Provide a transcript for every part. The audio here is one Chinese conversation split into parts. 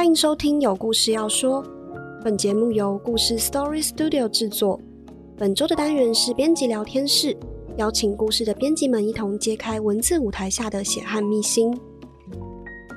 欢迎收听《有故事要说》，本节目由故事 Story Studio 制作。本周的单元是编辑聊天室，邀请故事的编辑们一同揭开文字舞台下的血汗秘辛。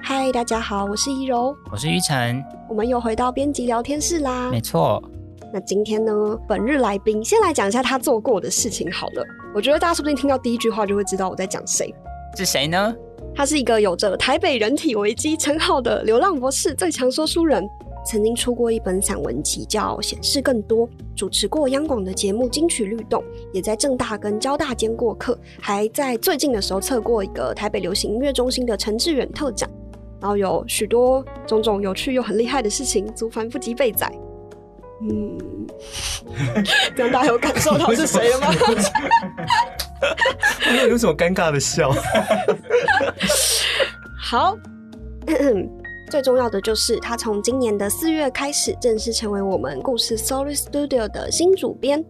嗨，大家好，我是怡柔，我是玉晨，我们又回到编辑聊天室啦。没错，那今天呢，本日来宾先来讲一下他做过的事情好了。我觉得大家说不定听到第一句话就会知道我在讲谁。是谁呢？他是一个有着“台北人体危机”称号的流浪博士、最强说书人，曾经出过一本散文集叫《显示更多》，主持过央广的节目《金曲律动》，也在正大跟交大兼过课，还在最近的时候测过一个台北流行音乐中心的陈志远特展，然后有许多种种有趣又很厉害的事情，足凡不及被宰。嗯，这样大家有感受到是谁了吗？有有什么尴尬的笑？好，最重要的就是他从今年的四月开始正式成为我们故事 Story Studio 的新主编。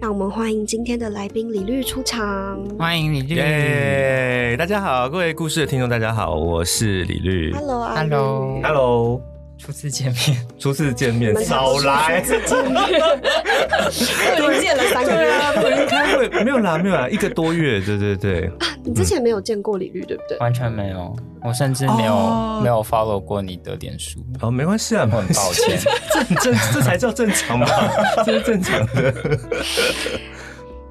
让我们欢迎今天的来宾李律出场。欢迎李律，耶！大家好，各位故事的听众，大家好，我是李律。Hello，Hello，Hello，初次见面，初次见面，少来。初次见面，已经见了三个月。我已经开会没有啦，没有啦，一个多月，对对对。你之前没有见过李律，对不对？完全没有，我甚至没有、哦没有 follow 过你的脸书，哦，没关系啊，我很抱歉。这很正，这才叫正常吧？这是正常的。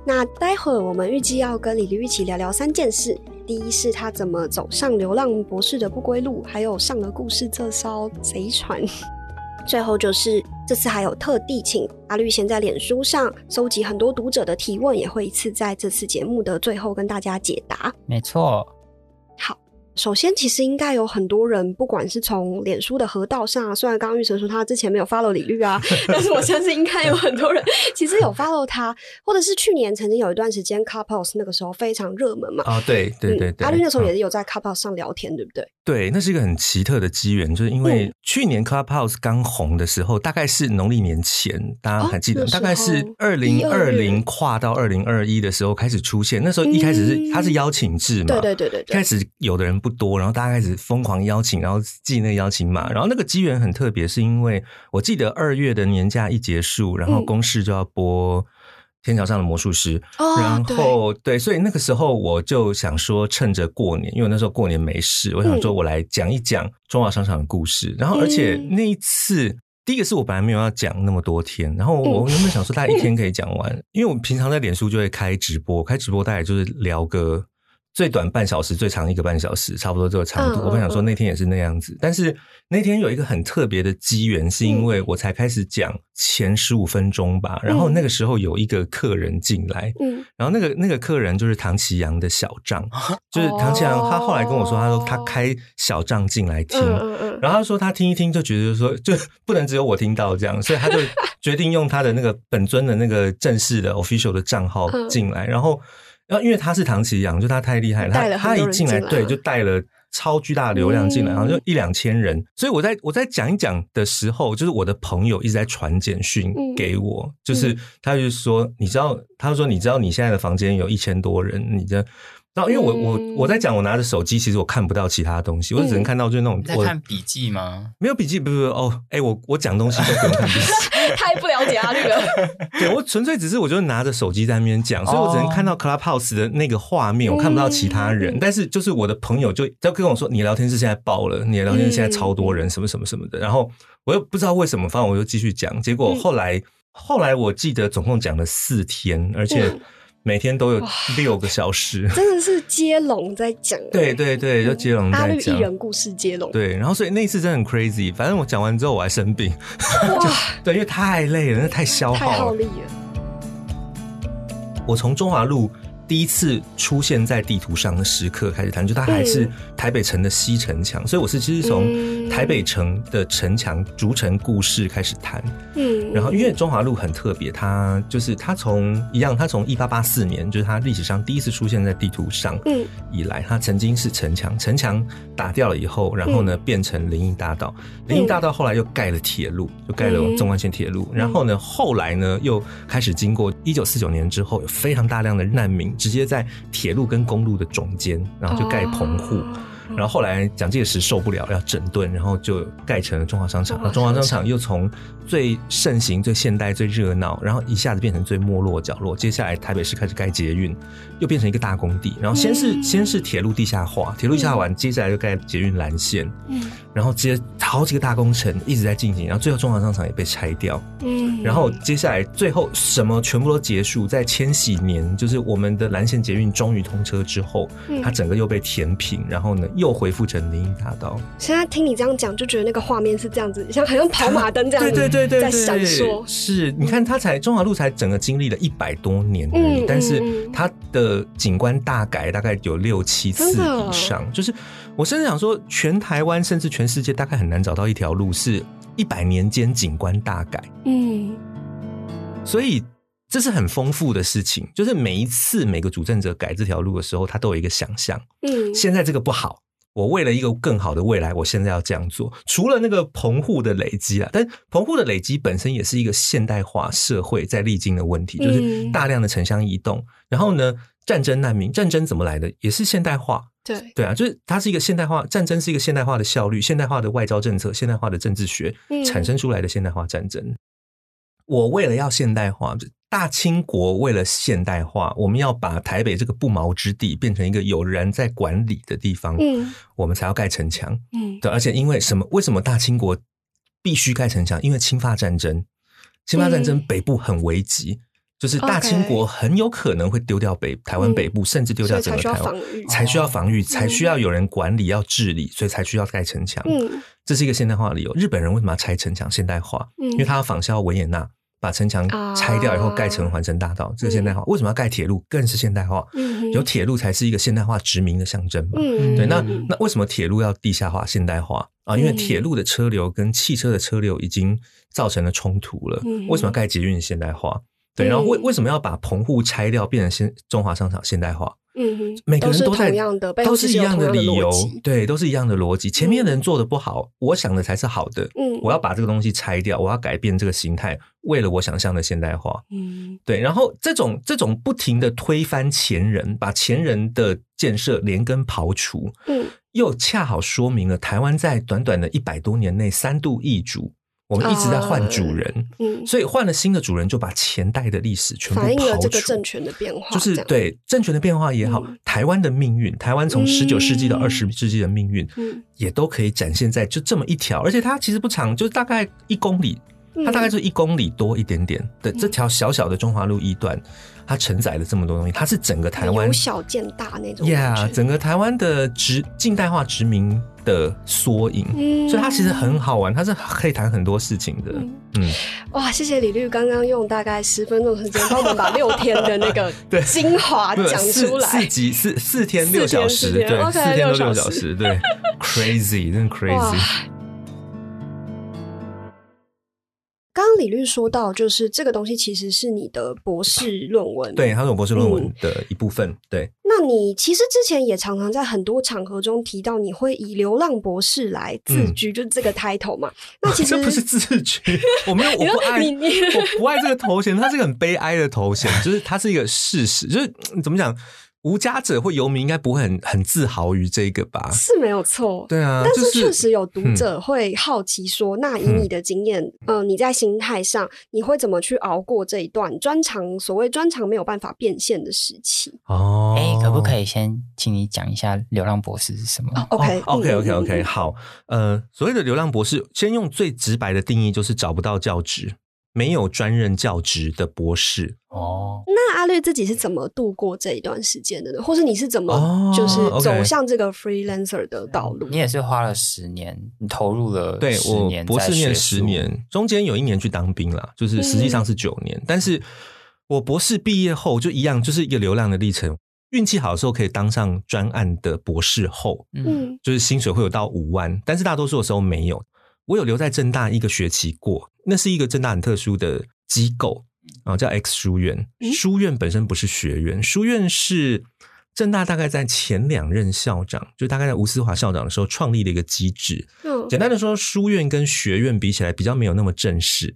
那待会儿我们预计要跟李律一起聊聊三件事。第一是他怎么走上流浪博士的不归路，还有上了故事这艘贼船。最后就是这次还有特地请阿绿先在脸书上搜集很多读者的提问，也会一次在这次节目的最后跟大家解答。没错，首先其实应该有很多人，不管是从脸书的河道上啊，虽然刚刚玉成说他之前没有 follow 李玉啊，但是我相信应该有很多人其实有 follow 他，或者是去年曾经有一段时间 Clubhouse 那个时候非常热门嘛。哦，对对对对，嗯阿绿那时候也嗯是有在 Clubhouse 上聊天，对不对？对，那是一个很奇特的机缘，就是因为嗯去年 Clubhouse 刚红的时候，大概是农历年前，大家还记得，大概是二零二12零跨到二零二一的时候开始出现。那时候一开始是、嗯它是邀请制嘛，对对对对对开始有的人不多，然后大家开始疯狂邀请，然后寄那个邀请码，然后那个机缘很特别，是因为我记得二月的年假一结束，然后嗯公视就要播。天桥上的魔术师，哦然后对，所以那个时候我就想说，趁着过年，因为我那时候过年没事，我想说我来讲一讲中华商场的故事。然后，而且嗯那一次，第一个是我本来没有要讲那么多天，然后我嗯原本想说大概一天可以讲完，因为我平常在脸书就会开直播，开直播大概就是聊个。最短半小时，最长一个半小时，差不多这个长度。我本想说那天也是那样子，但是那天有一个很特别的机缘，是因为我才开始讲前十五分钟吧，然后那个时候有一个客人进来，嗯，然后那个那个客人就是唐奇阳的小账，就是唐奇阳，他后来跟我说，他说他开小账进来听，然后他说他听一听就觉得说，就不能只有我听到这样，所以他就决定用他的那个本尊的那个正式的 official 的账号嗯。进来，然后然后因为他是唐奇阳，就他太厉害了，他他一进来对就带了。超巨大的流量进来，嗯然后就一两千人，所以我在我在讲一讲的时候，就是我的朋友一直在传简讯嗯给我，就是他就说，你知道，他说你知道你现在的房间有一千多人，你这，然后因为我我嗯我在讲，我拿着手机，其实我看不到其他东西，我只能看到就是那种你在我看笔记吗？没有笔记，不不不哦，哎，我我讲东西都不用看笔记，太不了解阿绿了。对我纯粹只是我就拿着手机在那边讲，所以我只能看到 Clubhouse 的那个画面，我看不到其他人。嗯但是就是我的朋友就就跟我说，你聊天室现在爆了，你的聊天室现在超多人，什么什么什么的。然后我又不知道为什么，反正我就继续讲。结果后来后来我记得总共讲了四天，而且嗯每天都有六个小时。真的是接龙在讲，对对对，就接龙阿绿艺。人故事接龙，对，然后所以那次真的很 crazy。反正我讲完之后我还生病，哇，对，因为太累了，那太消耗了。耗力了。我从中华路第一次出现在地图上的时刻开始谈，就它还是台北城的西城墙，所以我是其实从嗯。台北城的城墙逐城故事开始谈。嗯，然后因为中华路很特别，它就是它从一样，它从一八八四年，就是它历史上第一次出现在地图上嗯。以来，它曾经是城墙，城墙打掉了以后，然后呢变成林荫大道，林荫大道后来又盖了铁路，就盖了嗯。纵贯线铁路，然后呢后来呢又开始经过一九四九年之后，有非常大量的难民直接在铁路跟公路的中间，然后就盖棚户。哦然后后来蒋介石受不了要整顿，然后就盖成了中华商场。中华那中华商场又从最盛行、最现代、最热闹，然后一下子变成最没落角落。接下来台北市开始盖捷运，又变成一个大工地。然后先是、嗯先是铁路地下化，铁路地下化完，接下来就盖捷运蓝线，嗯然后接好几个大工程一直在进行，然后最后中华商场也被拆掉。嗯然后接下来最后什么全部都结束，在千禧年，就是我们的蓝线捷运终于通车之后，嗯它整个又被填平，然后呢又恢复成林荫大道。现在听你这样讲，就觉得那个画面是这样子，像好像跑马灯这样子，对对对对在对，闪烁。是，你看它才中华路才整个经历了一百多年而已，嗯但是它的景观大改大概有六七次以上，就是我甚至想说，全台湾甚至全世界大概很难找到一条路是一百年间景观大改。嗯所以这是很丰富的事情，就是每一次每个主政者改这条路的时候，他都有一个想象。嗯，现在这个不好，我为了一个更好的未来，我现在要这样做。除了那个棚户的累积啊，但棚户的累积本身也是一个现代化社会在历经的问题，就是嗯大量的城乡移动。然后呢，战争难民，战争怎么来的？也是现代化。对，对啊，就是它是一个现代化，战争是一个现代化的效率、现代化的外交政策、现代化的政治学嗯产生出来的现代化战争。我为了要现代化，就大清国为了现代化，我们要把台北这个不毛之地变成一个有人在管理的地方，嗯我们才要盖城墙。嗯对，而且因为什么？为什么大清国必须盖城墙？因为侵发战争，侵发战争嗯北部很危急。就是大清国很有可能会丢掉北台湾北部，甚至丢掉整个台湾，才需要防御才需要防御，才需要有人管理，要治理，所以才需要盖城墙。嗯这是一个现代化的理由。日本人为什么要拆城墙？现代化，嗯因为他要仿效维也纳，把城墙拆掉以后啊盖成环城大道，这个现代化。为什么要盖铁路？更是现代化。嗯有铁路才是一个现代化殖民的象征嘛。嗯对，那嗯那为什么铁路要地下化、现代化啊？因为嗯铁路的车流跟汽车的车流已经造成了冲突了。嗯为什么要盖捷运现代化？对，然后为嗯为什么要把棚户拆掉，变成现中华商场现代化？嗯哼，每个人都是同样的，都是一样的理由对，都是一样的逻辑。前面的人做的不好，我想的才是好的。嗯我要把这个东西拆掉，我要改变这个形态，为了我想象的现代化。嗯对，然后这种这种不停的推翻前人，把前人的建设连根刨除，嗯又恰好说明了台湾在短短的一百多年内三度易主，我们一直在换主人，嗯，所以换了新的主人，就把前代的历史全部反映了刨除。这个政权的变化，就是对政权的变化也好，嗯。台湾的命运，台湾从十九世纪到嗯二十世纪的命运，嗯。也都可以展现在就这么一条，而且它其实不长，就大概一公里，嗯。它大概就一公里多一点点。的这条小小的中华路一段，它承载了这么多东西，它是整个台湾由小见大那种呀整个台湾的殖近代化殖民的缩影，嗯。所以它其实很好玩，它是可以谈很多事情的。嗯。嗯，哇，谢谢李律刚刚用大概十分钟的时间帮我们把六天的那个 对。精华讲出来。四。集四四天六小时，对四天六小时，对，crazy，真的 crazy。刚刚李律说到，就是这个东西其实是你的博士论文，对，它是我博士论文嗯的一部分。对，那你其实之前也常常在很多场合中提到，你会以流浪博士来自居，就是这个 title 嘛。那其实嗯这不是自居，我没有，我 不爱，说你你我不爱这个头衔，它是一个很悲哀的头衔，就是它是一个事实，就是嗯怎么讲，无家者或游民应该不会很很自豪于这个吧？是没有错，对啊，但是确实有读者会好奇说，那以你的经验，呃，你在心态上，你会怎么去熬过这一段专长所谓专长没有办法变现的时期？哦，哎、可不可以先请你讲一下流浪博士是什么？？OK 哦 OK OK 嗯 OK，嗯。好，呃，所谓的流浪博士，先用最直白的定义，就是找不到教职，没有专任教职的博士。哦，那阿绿自己是怎么度过这一段时间的呢？或是你是怎么哦就是走向这个 freelancer 的道路？你也是花了十年，你投入了对我十年博士念十年，中间有一年去当兵啦，就是实际上是九年。但是我博士毕业后就一样，就是一个流浪的历程。运气好的时候可以当上专案的博士后，嗯，嗯就是薪水会有到五万，但是大多数的时候没有。我有留在正大一个学期过，那是一个正大很特殊的机构啊，叫 X 书院。嗯书院本身不是学院，书院是正大大概在前两任校长，就大概在吴思华校长的时候创立的一个机制。嗯简单的说，书院跟学院比起来比较没有那么正式。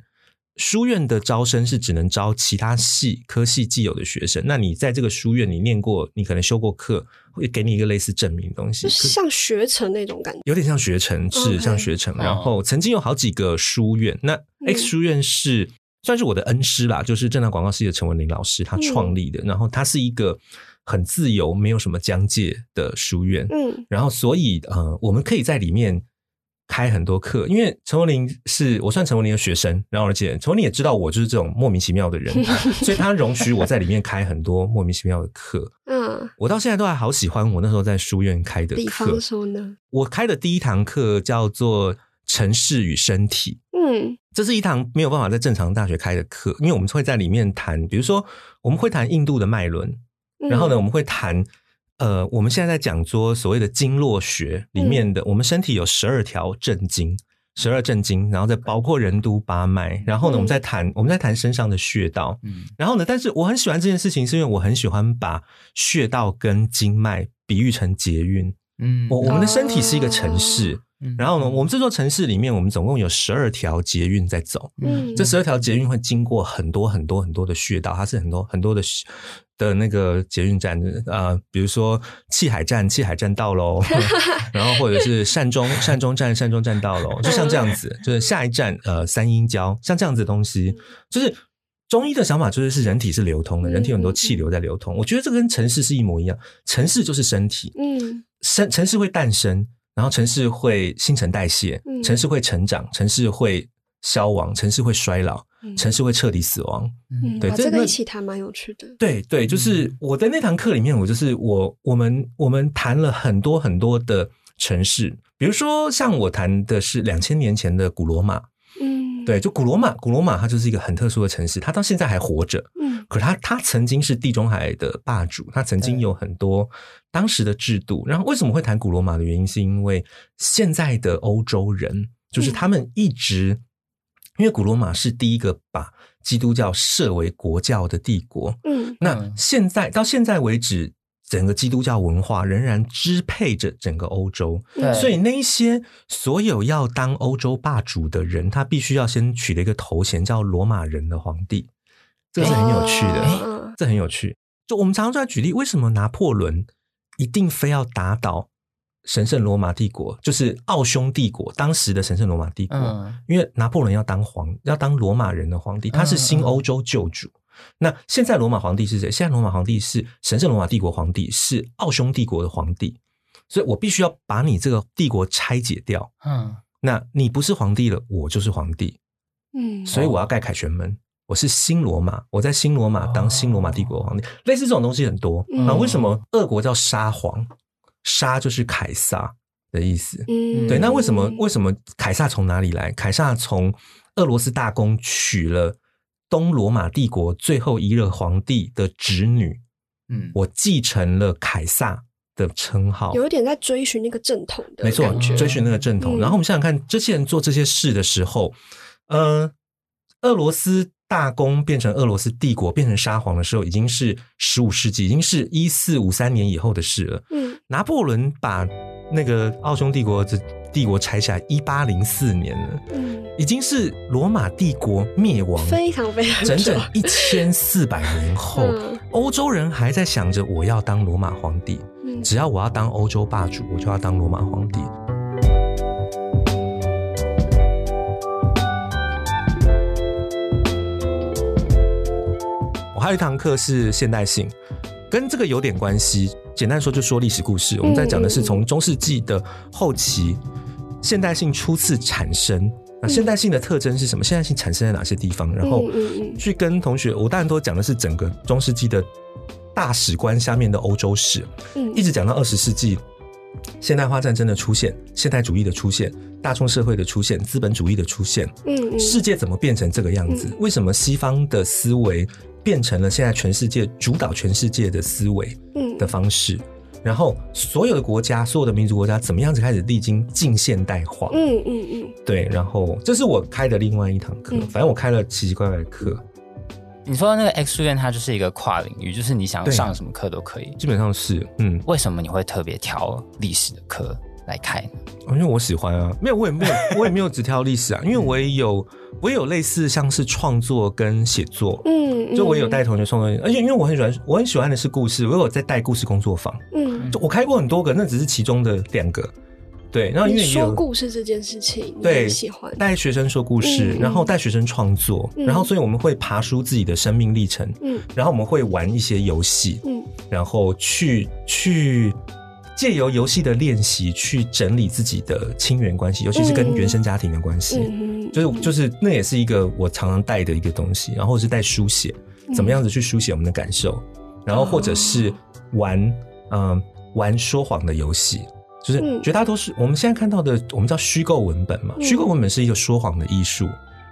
书院的招生是只能招其他系科系既有的学生。那你在这个书院你念过，你可能修过课，会给你一个类似证明的东西，像学成那种感觉。有点像学成，是像学程。哦然后曾经有好几个书院，那嗯 X 书院是算是我的恩师啦，就是正大广告系的陈文林老师他创立的。然后它是一个很自由、没有什么疆界的书院。嗯然后所以呃，我们可以在里面开很多课，因为陈文林是我算陈文林的学生，然后而且陈文林也知道我就是这种莫名其妙的人，所以他容许我在里面开很多莫名其妙的课。嗯，我到现在都还好喜欢我那时候在书院开的比课方。说呢，我开的第一堂课叫做《城市与身体》。嗯这是一堂没有办法在正常大学开的课，因为我们会在里面谈，比如说我们会谈印度的脉轮，嗯然后呢，我们会谈，呃，我们现在在讲说所谓的经络学里面的，我们身体有十二条正经，十二正经，然后再包括任督八脉，然后呢，嗯我们再谈，我们在谈身上的穴道，嗯然后呢，但是我很喜欢这件事情，是因为我很喜欢把穴道跟经脉比喻成捷运，嗯我我们的身体是一个城市。嗯然后呢，我们这座城市里面，我们总共有十二条捷运在走。嗯这十二条捷运会经过很多很多很多的穴道，它是很多很多的的那个捷运站，呃，比如说气海站，气海站到喽，然后或者是善中 善中站，善中站到喽，就像这样子，就是下一站呃三阴交，像这样子的东西，就是。中医的想法就是是人体是流通的，人体有很多气流在流通。我觉得这跟城市是一模一样，城市就是身体，嗯城城市会诞生，然后城市会新陈代谢，嗯城市会成长，城市会消亡，城市会衰老，嗯城市会彻底死亡。嗯，对这个一起谈蛮有趣的。对对，就是我在那堂课里面，我就是我我们我们谈了很多很多的城市，比如说像我谈的是两千年前的古罗马，嗯，对，就古罗马，古罗马它就是一个很特殊的城市，它到现在还活着，嗯。可它它曾经是地中海的霸主，它曾经有很多当时的制度。然后为什么会谈古罗马的原因，是因为现在的欧洲人，就是他们一直，因为古罗马是第一个把基督教设为国教的帝国。嗯那嗯现在到现在为止，整个基督教文化仍然支配着整个欧洲。对所以那一些所有要当欧洲霸主的人，他必须要先取得一个头衔叫罗马人的皇帝，这是很有趣的，哦这很有趣。就我们常常在举例，为什么拿破仑一定非要打倒神圣罗马帝国，就是奥匈帝国当时的神圣罗马帝国？嗯因为拿破仑要当皇，要当罗马人的皇帝，他是新欧洲救主。那现在罗马皇帝是谁？现在罗马皇帝是神圣罗马帝国皇帝，是奥匈帝国的皇帝。所以我必须要把你这个帝国拆解掉。嗯那你不是皇帝了，我就是皇帝，嗯，所以我要盖凯旋门。我是新罗马，我在新罗马当新罗马帝国皇帝。类似这种东西很多。嗯那为什么俄国叫沙皇？沙就是凯撒的意思。嗯，对，那为什么为什么凯撒从哪里来？凯撒从俄罗斯大公娶了东罗马帝国最后一任皇帝的侄女，嗯我继承了凯撒的称号。有一点在追寻那个正统的没错，追寻那个正统。嗯然后我们想想看，这些人做这些事的时候，呃，俄罗斯大公变成俄罗斯帝国，变成沙皇的时候，已经是十五世纪，已经是一四五三年以后的事了。嗯拿破仑把那个奥匈帝国的帝国拆下来，一八零四年了，嗯，已经是罗马帝国灭亡非常非常整整一千四百年后嗯，欧洲人还在想着我要当罗马皇帝。嗯只要我要当欧洲霸主，我就要当罗马皇帝。还有一堂课是现代性，跟这个有点关系。简单说，就说历史故事。我们在讲的是从中世纪的后期，现代性初次产生。那现代性的特征是什么？现代性产生在哪些地方？然后去跟同学，我当然都讲的是整个中世纪的大史观下面的欧洲史，嗯一直讲到二十世纪现代化战争的出现、现代主义的出现、大众社会的出现、资本主义的出现，世界怎么变成这个样子？为什么西方的思维变成了现在全世界主导全世界的思维嗯的方式？然后所有的国家、所有的民族国家怎么样子开始历经近现代化？嗯嗯嗯对，然后这是我开的另外一堂课，嗯反正我开了奇奇怪怪的课，你说那个 X 书院它就是一个跨领域，就是你想对啊上什么课都可以。基本上是嗯。为什么你会特别挑历史的课？来开？因为我喜欢啊，没有，我也没有，我也没有只挑历史啊，因为我也有，我也有类似像是创作跟写作，嗯，就我也有带同学创作，而且因为我很喜欢，我很喜欢的是故事，我有在带故事工作坊，嗯，就我开过很多个，那只是其中的两个，对，然后因为有说故事这件事情，你对喜欢，带学生说故事，嗯。然后带学生创作，嗯。然后所以我们会爬书自己的生命历程，嗯。然后我们会玩一些游戏，嗯。然后去去借由游戏的练习去整理自己的亲缘关系，尤其是跟嗯原生家庭的关系。嗯，就是就是那也是一个我常常带的一个东西，然后是带书写，嗯怎么样子去书写我们的感受，然后或者是玩嗯、玩说谎的游戏，就是嗯绝大多数我们现在看到的，我们叫虚构文本嘛，嗯虚构文本是一个说谎的艺术。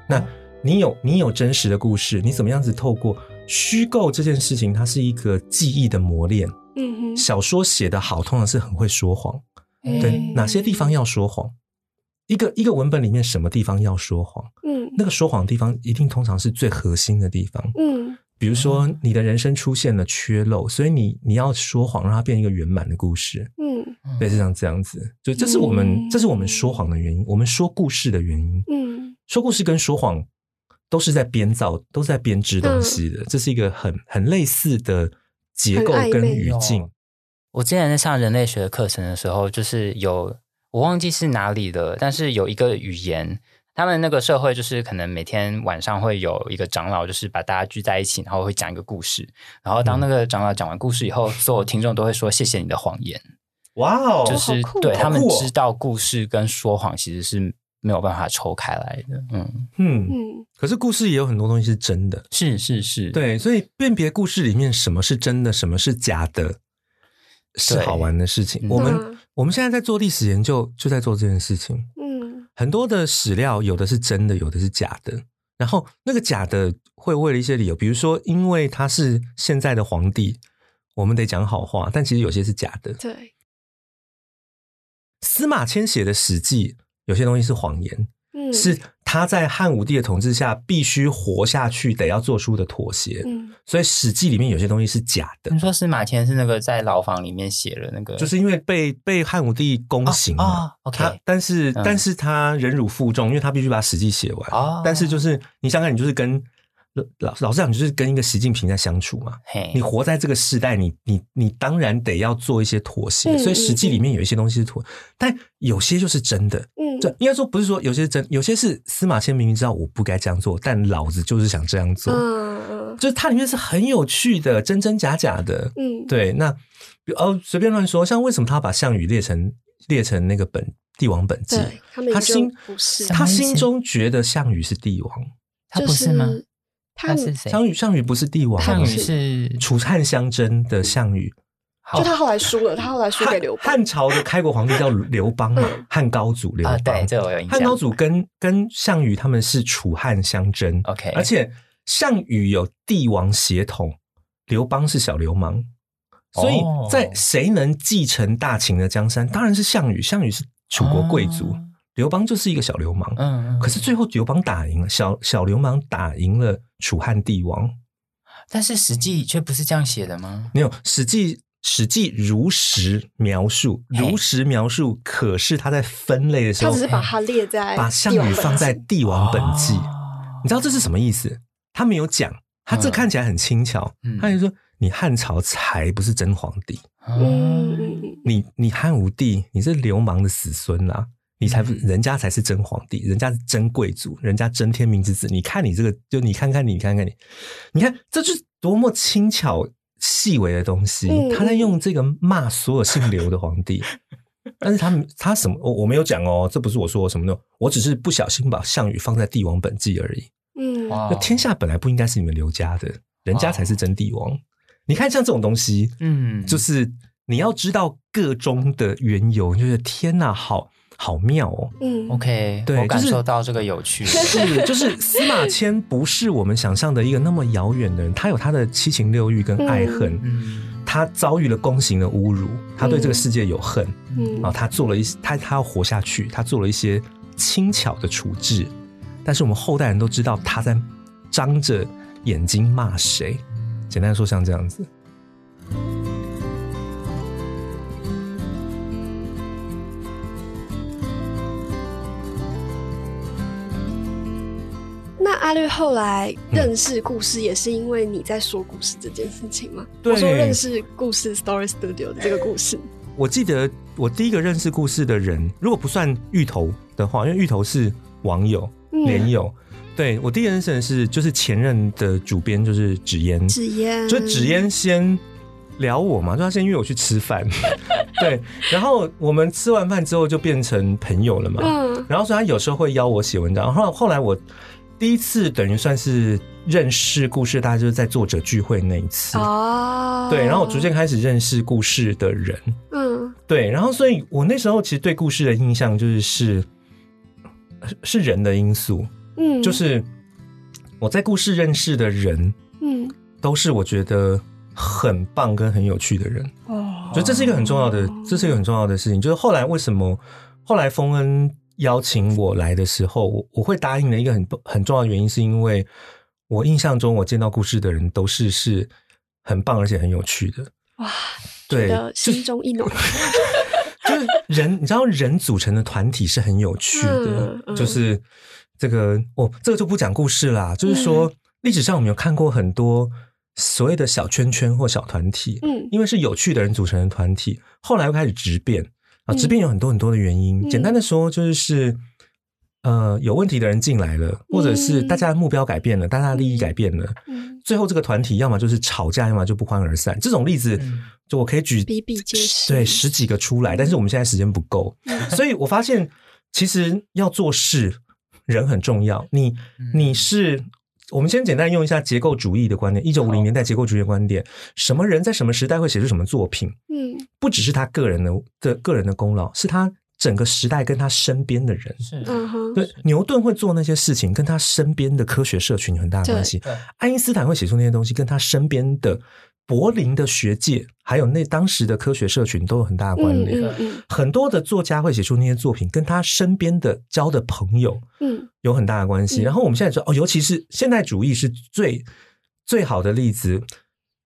那你有你有真实的故事，你怎么样子透过虚构这件事情，它是一个记忆的磨练。嗯哼，小说写得好，通常是很会说谎。嗯对，哪些地方要说谎？一个一个文本里面什么地方要说谎？嗯那个说谎的地方一定通常是最核心的地方。嗯比如说，你的人生出现了缺漏，所以你你要说谎，让它变一个圆满的故事。嗯类似像这样子，就这是我们、嗯这是我们说谎的原因，我们说故事的原因。嗯说故事跟说谎都是在编造，都是在编织东西的，这是一个很很类似的结构跟语境哦。我之前在上人类学的课程的时候，就是有我忘记是哪里的，但是有一个语言，他们那个社会就是可能每天晚上会有一个长老，就是把大家聚在一起，然后会讲一个故事，然后当那个长老讲完故事以后，所有听众都会说谢谢你的谎言，哇哦，就是对他们知道故事跟说谎其实是没有办法抽开来的，嗯，嗯，嗯。可是故事也有很多东西是真的，是是是，对，所以辨别故事里面什么是真的，什么是假的，是好玩的事情。嗯。我们嗯。我们现在在做历史研究，就在做这件事情。嗯。很多的史料有的是真的，有的是假的。然后那个假的会为了一些理由，比如说因为他是现在的皇帝，我们得讲好话，但其实有些是假的。对，司马迁写的《史记》有些东西是谎言，嗯是他在汉武帝的统治下必须活下去，得要做出的妥协。嗯所以《史记》里面有些东西是假的你，说司马迁是那个在牢房里面写了那个，就是因为被被汉武帝宫刑啊。哦，OK 他但是、嗯但是他忍辱负重，因为他必须把《史记》写完。哦但是就是你想想，你就是跟老老实讲，你就是跟一个习近平在相处嘛。嘿，你活在这个时代，你你你当然得要做一些妥协。嗯所以《实际》里面有一些东西是妥，但有些就是真的。嗯这应该说不是说有些是真，有些是司马迁明明知道我不该这样做，但老子就是想这样做。嗯嗯就是它里面是很有趣的，真真假假的。嗯，对，那比如哦，随便乱说，像为什么他把项羽列成列成那个本帝王本纪？他心不是，他心中觉得项羽是帝王，他不是吗？他他是谁？项羽项羽不是帝王，项羽是是楚汉相争的项羽，就他后来输了，他后来输给刘邦。汉汉朝的开国皇帝叫刘邦嘛，嗯汉高祖刘啊，邦。对，这我有印象。汉高祖跟跟项羽他们是楚汉相争 OK 而且项羽有帝王血统，刘邦是小流氓，所以哦在谁能继承大秦的江山，当然是项羽。项羽是楚国贵族，哦刘邦就是一个小流氓。嗯，嗯可是最后刘邦打赢了，小小流氓打赢了楚汉帝王。但是史记却不是这样写的吗？没有《史记》，《史记》如实描述，如实描述。可是他在分类的时候他只，是把它列在把项羽放在帝王本纪。哦你知道这是什么意思？他没有讲，他这嗯看起来很轻巧，嗯他就说你汉朝才不是真皇帝，你你汉武帝你是流氓的子孙啦、你才不，嗯人家才是真皇帝，人家是真贵族，人家真天命之子。你看你这个，就你看看你，看看你，你看这就是多么轻巧细微的东西。嗯他在用这个骂所有姓刘的皇帝，但是他们他什么我我没有讲哦，这不是我说的什么的，我只是不小心把项羽放在帝王本纪而已。嗯哇那天下本来不应该是你们刘家的，人家才是真帝王。你看像这种东西，嗯，就是你要知道个中的缘由，你就觉得天哪，好好妙哦。嗯 OK，对我感受到这个有趣。是，就是司马迁不是我们想象的一个那么遥远的人，他有他的七情六欲跟爱恨，嗯他遭遇了宫刑的侮辱，他对这个世界有恨，嗯啊，他做了一他他要活下去，他做了一些轻巧的处置，但是我们后代人都知道他在张着眼睛骂谁。简单说，像这样子。阿绿后来认识故事，也是因为你在说故事这件事情吗？对。我说认识故事 Story Studio 的这个故事，我记得我第一个认识故事的人，如果不算芋头的话，因为芋头是网友嗯。连友。对我第一个认识的是，就是前任的主编，就是纸烟，纸烟，就纸烟先聊我嘛，就他先约我去吃饭，对，然后我们吃完饭之后就变成朋友了嘛，嗯。然后所以他有时候会邀我写文章，然后后来我第一次等于算是认识故事，大家就是在作者聚会那一次，哦，对，然后我逐渐开始认识故事的人，嗯。对，然后所以我那时候其实对故事的印象就是是是人的因素，嗯，就是我在故事认识的人嗯。都是我觉得很棒跟很有趣的人，哦，所以这是一个很重要的，这是一个很重要的事情。就是后来为什么后来丰恩邀请我来的时候，我我会答应的一个很很重要的原因，是因为我印象中我见到故事的人都是是很棒而且很有趣的。哇，对心中一暖，就是人，你知道人组成的团体是很有趣的，嗯嗯就是这个哦，这个就不讲故事啦。就是说，历史上我们有看过很多所谓的小圈圈或小团体，嗯因为是有趣的人组成的团体，后来又开始质变啊，嗯质变有很多很多的原因。嗯简单的说，就是呃，有问题的人进来了，或者是大家的目标改变了，大家的利益改变了。嗯最后这个团体要么就是吵架，要么就不欢而散。这种例子，嗯就我可以举比比皆是对十几个出来，但是我们现在时间不够，所以我发现其实要做事，人很重要。你你是。我们先简单用一下结构主义的观点，一九五零年代结构主义的观点，什么人在什么时代会写出什么作品，嗯。不只是他个人的的个人的功劳，是他整个时代跟他身边的人。是嗯哼，对，牛顿会做那些事情，跟他身边的科学社群有很大的关系。爱因斯坦会写出那些东西，跟他身边的柏林的学界，还有那当时的科学社群都有很大的关联。嗯嗯很多的作家会写出那些作品，跟他身边的交的朋友嗯有很大的关系。嗯然后我们现在说，哦，尤其是现代主义是最最好的例子。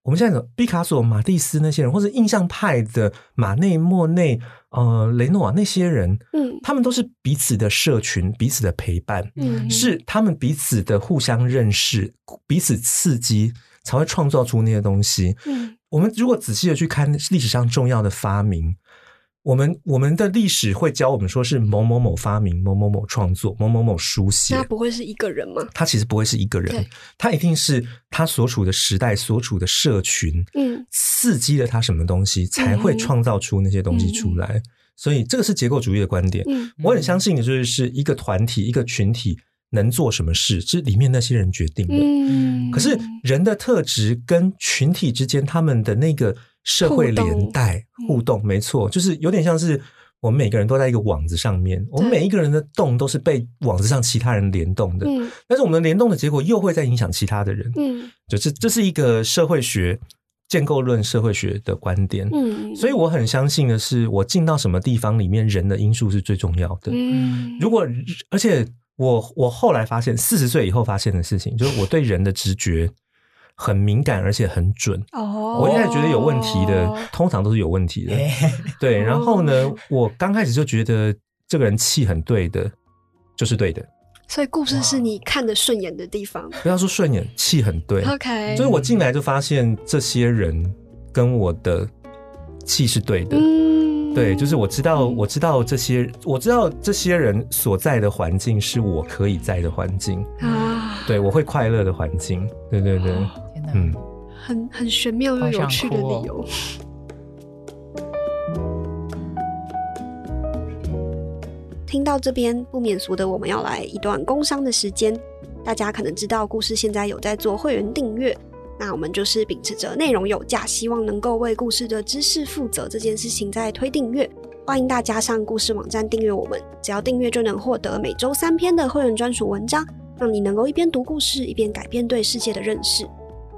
我们现在说毕卡索、马蒂斯那些人，或者印象派的马内、莫内、呃雷诺瓦那些人，嗯他们都是彼此的社群，彼此的陪伴。嗯，是他们彼此的互相认识、彼此刺激，才会创造出那些东西。嗯我们如果仔细的去看历史上重要的发明，我们我们的历史会教我们说是某某某发明、某某某创作、某某某书写那。不会是一个人吗？他其实不会是一个人，他一定是他所处的时代、所处的社群嗯刺激了他什么东西，才会创造出那些东西出来。所以这个是结构主义的观点。嗯我很相信的就是，是一个团体、一个群体能做什么事，是里面那些人决定的。嗯，可是人的特质跟群体之间，他们的那个社会连带互动没错，就是有点像是我们每个人都在一个网子上面，我们每一个人的动都是被网子上其他人联动的。嗯但是我们联动的结果又会在影响其他的人，嗯就这这是一个社会学建构论社会学的观点。嗯，所以我很相信的是，我进到什么地方里面，人的因素是最重要的。嗯如果而且我我后来发现，四十岁以后发现的事情，就是我对人的直觉很敏感，而且很准。哦，我一开始觉得有问题的，通常都是有问题的。对，然后呢，我刚开始就觉得这个人气很对的，就是对的。所以故事是你看得顺眼的地方。不要说顺眼，气很对。OK，所以我进来就发现这些人跟我的气是对的。嗯，对，就是我知道，我知道这些，我知道这些人所在的环境是我可以在的环境，啊，对我会快乐的环境。对对对，天哪，嗯，很很玄妙又有趣的理由。听到这边，不免俗的，我们要来一段工商的时间。大家可能知道，故事现在有在做会员订阅，那我们就是秉持着内容有价，希望能够为故事的知识负责这件事情在推订阅。欢迎大家上故事网站订阅我们，只要订阅就能获得每周三篇的会员专属文章，让你能够一边读故事一边改变对世界的认识。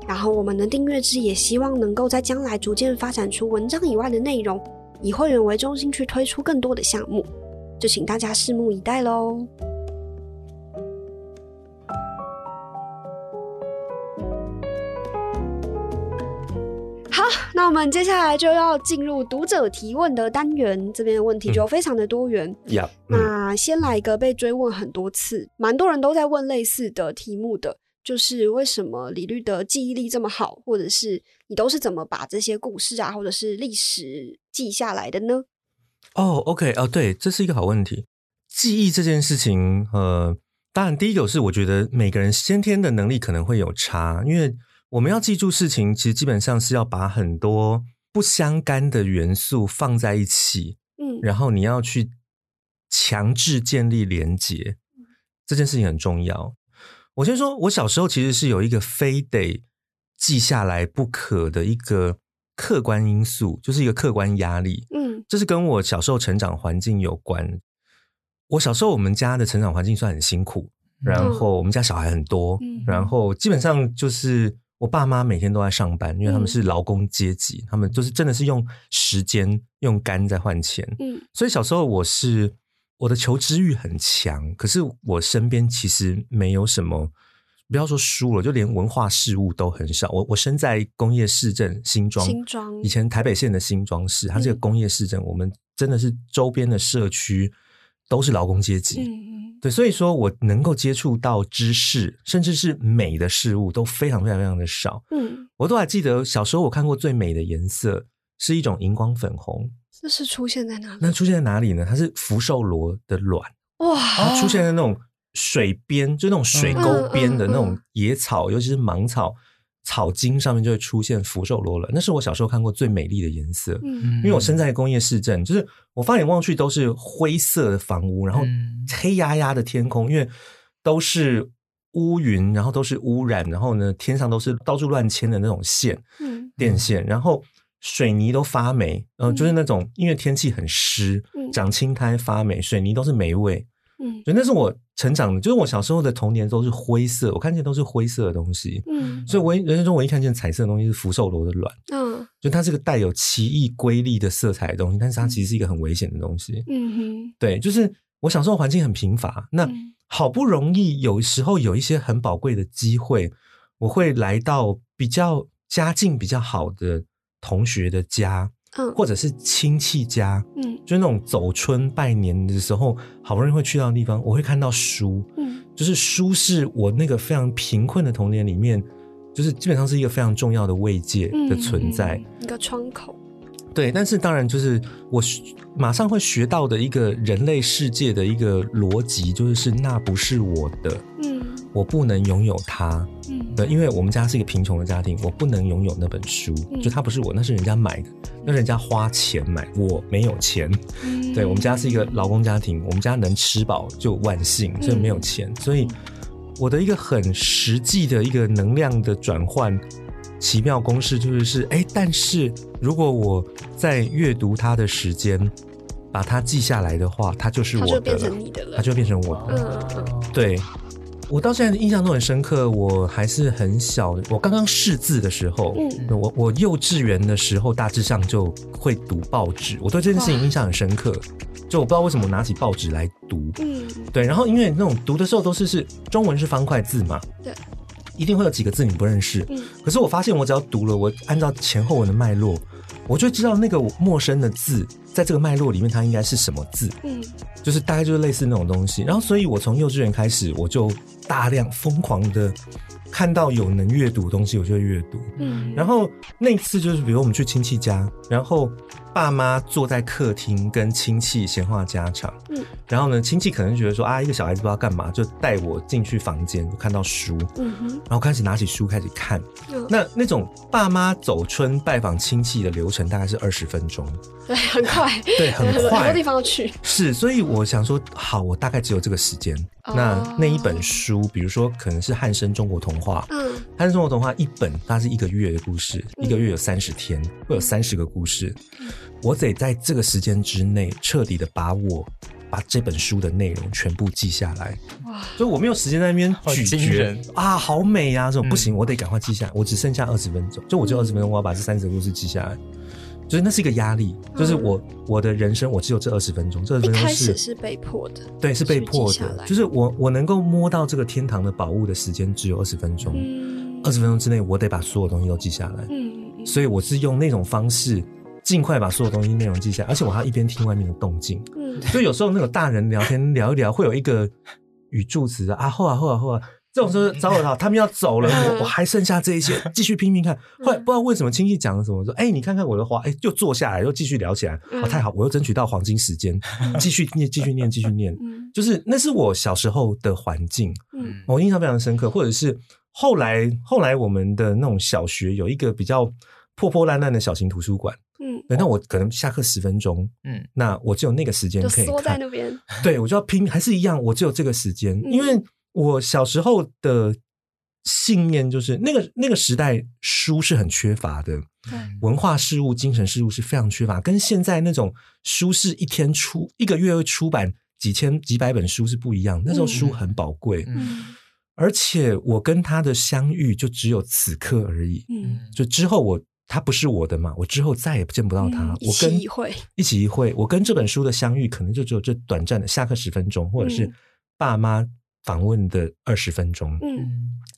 然后我们的订阅制也希望能够在将来逐渐发展出文章以外的内容，以会员为中心去推出更多的项目，就请大家拭目以待喽。好，那那我们接下来就要进入读者提问的单元，这边的问题就非常的多元。呀，嗯那先来一个被追问很多次，蛮多人都在问类似的题目的，就是为什么李律的记忆力这么好，或者是你都是怎么把这些故事啊，或者是历史记下来的呢？哦，OK，哦，对，这是一个好问题。记忆这件事情，呃，当然第一个是我觉得每个人先天的能力可能会有差，因为我们要记住事情，其实基本上是要把很多不相干的元素放在一起，嗯然后你要去强制建立连结，这件事情很重要。我先说，我小时候其实是有一个非得记下来不可的一个客观因素，就是一个客观压力。嗯这是跟我小时候成长环境有关。我小时候我们家的成长环境算很辛苦，然后我们家小孩很多，嗯然后基本上就是我爸妈每天都在上班，因为他们嗯是劳工阶级，他们就是真的是用时间用肝在换钱。嗯所以小时候我是我的求知欲很强，可是我身边其实没有什么，不要说书了，就连文化事物都很少。我我生在工业市镇新庄，新庄以前台北县的新庄市，它是个嗯工业市镇，我们真的是周边的社区都是劳工阶级。嗯嗯对，所以说我能够接触到知识，甚至是美的事物，都非常非常非常的少。嗯，我都还记得小时候我看过最美的颜色是一种荧光粉红，这是出现在哪里？那出现在哪里呢？它是福寿螺的卵，哇，它出现在那种水边，就那种水沟边的那种野草，尤其是芒草草茎上面就会出现福寿螺了，那是我小时候看过最美丽的颜色。嗯。因为我身在工业市镇，就是我放眼望去都是灰色的房屋，然后嗯。黑压压的天空，因为都是乌云，然后都是污染，然后呢天上都是到处乱牵的那种线嗯。电线，然后水泥都发霉，呃，嗯就是那种因为天气很湿嗯，长青苔发霉，水泥都是霉味。嗯所以那是我成长的，就是我小时候的童年都是灰色，我看见都是灰色的东西。嗯所以我人生中唯一看见彩色的东西是福寿螺的卵。嗯就它是个带有奇异瑰丽的色彩的东西，但是它其实是一个很危险的东西。嗯哼对，就是我小时候环境很贫乏，那嗯好不容易有时候有一些很宝贵的机会，我会来到比较家境比较好的同学的家，嗯或者是亲戚家，嗯就是那种走春拜年的时候，好不容易会去到的地方，我会看到书，嗯就是书是我那个非常贫困的童年里面，就是基本上是一个非常重要的慰藉的存在。嗯一个窗口。对，但是当然就是我马上会学到的一个人类世界的一个逻辑，就是是那不是我的，嗯我不能拥有它。嗯对，因为我们家是一个贫穷的家庭，我不能拥有那本书，嗯就它不是我，那是人家买的，那是人家花钱买，我没有钱。嗯对我们家是一个劳工家庭，我们家能吃饱就万幸，所以没有钱，所以我的一个很实际的一个能量的转换。奇妙公式就是是哎，但是如果我在阅读它的时间，把它记下来的话，它就是我的它就变成了，你的了。它就变成我的。嗯嗯对我到现在印象都很深刻，我还是很小，我刚刚识字的时候，嗯我我幼稚园的时候大致上就会读报纸，我对这件事情印象很深刻。就我不知道为什么我拿起报纸来读，嗯对，然后因为那种读的时候都是是中文是方块字嘛，对，一定会有几个字你不认识，嗯可是我发现我只要读了，我按照前后文的脉络，我就知道那个陌生的字在这个脉络里面它应该是什么字，嗯就是大概就是类似那种东西。然后，所以我从幼稚园开始，我就大量疯狂的看到有能阅读的东西，我就会阅读。嗯，然后那次就是，比如我们去亲戚家，然后爸妈坐在客厅跟亲戚闲话家常，嗯。然后呢，亲戚可能觉得说啊，一个小孩子不知道干嘛，就带我进去房间，我看到书，嗯哼。然后开始拿起书开始看。嗯。那那种爸妈走春拜访亲戚的流程大概是二十分钟，对，很快，对，很快 很快。多地。方要去。是，所以我想说，好，我大概只有这个时间。哦。那那一本书，比如说可能是汉生中国童话，嗯。汉生中国童话一本它是一个月的故事，嗯。一个月有三十天，会有三十个故事。我得在这个时间之内彻底的把我把这本书的内容全部记下来。哇，所以我没有时间在那边咀嚼啊，好美啊，这种嗯不行，我得赶快记下来。我只剩下二十分钟，就我就二十分钟，我要把这三十个故事记下来。所以那是一个压力，就是我我的人生我只有这二十分钟，这二十分钟开始是被迫的。对，是被迫的，就是我我能够摸到这个天堂的宝物的时间只有二十分钟，嗯。二十分钟之内我得把所有东西都记下来。嗯。所以我是用那种方式，尽快把所有东西内容记下来，而且我还要一边听外面的动静。嗯。所以有时候那种大人聊天聊一聊，会有一个语助词的啊，后啊后啊后啊，这种时候糟了，他们要走了，嗯。我我还剩下这一些，继续拼命看。后来不知道为什么亲戚讲了什么，说哎，你看看我的花，哎，又坐下来，又继续聊起来，嗯。哦，太好，我又争取到黄金时间，继续念，继续念，继续念。嗯。就是那是我小时候的环境，嗯。我印象非常深刻，或者是后来后来我们的那种小学有一个比较破破烂烂的小型图书馆，嗯，对那我可能下课十分钟，嗯。那我只有那个时间可以就缩在看，那边。对我就要拼，还是一样，我只有这个时间，嗯因为我小时候的信念就是那个那个时代书是很缺乏的，文化事物、精神事物是非常缺乏，跟现在那种书是一天出一个月会出版几千几百本书是不一样。那时候书很宝贵，嗯。嗯。而且我跟他的相遇就只有此刻而已。嗯，就之后我他不是我的嘛，我之后再也见不到他。嗯我跟期一会一起一会，我跟这本书的相遇可能就只有这短暂的下课十分钟，或者是嗯爸妈访问的二十分钟。嗯嗯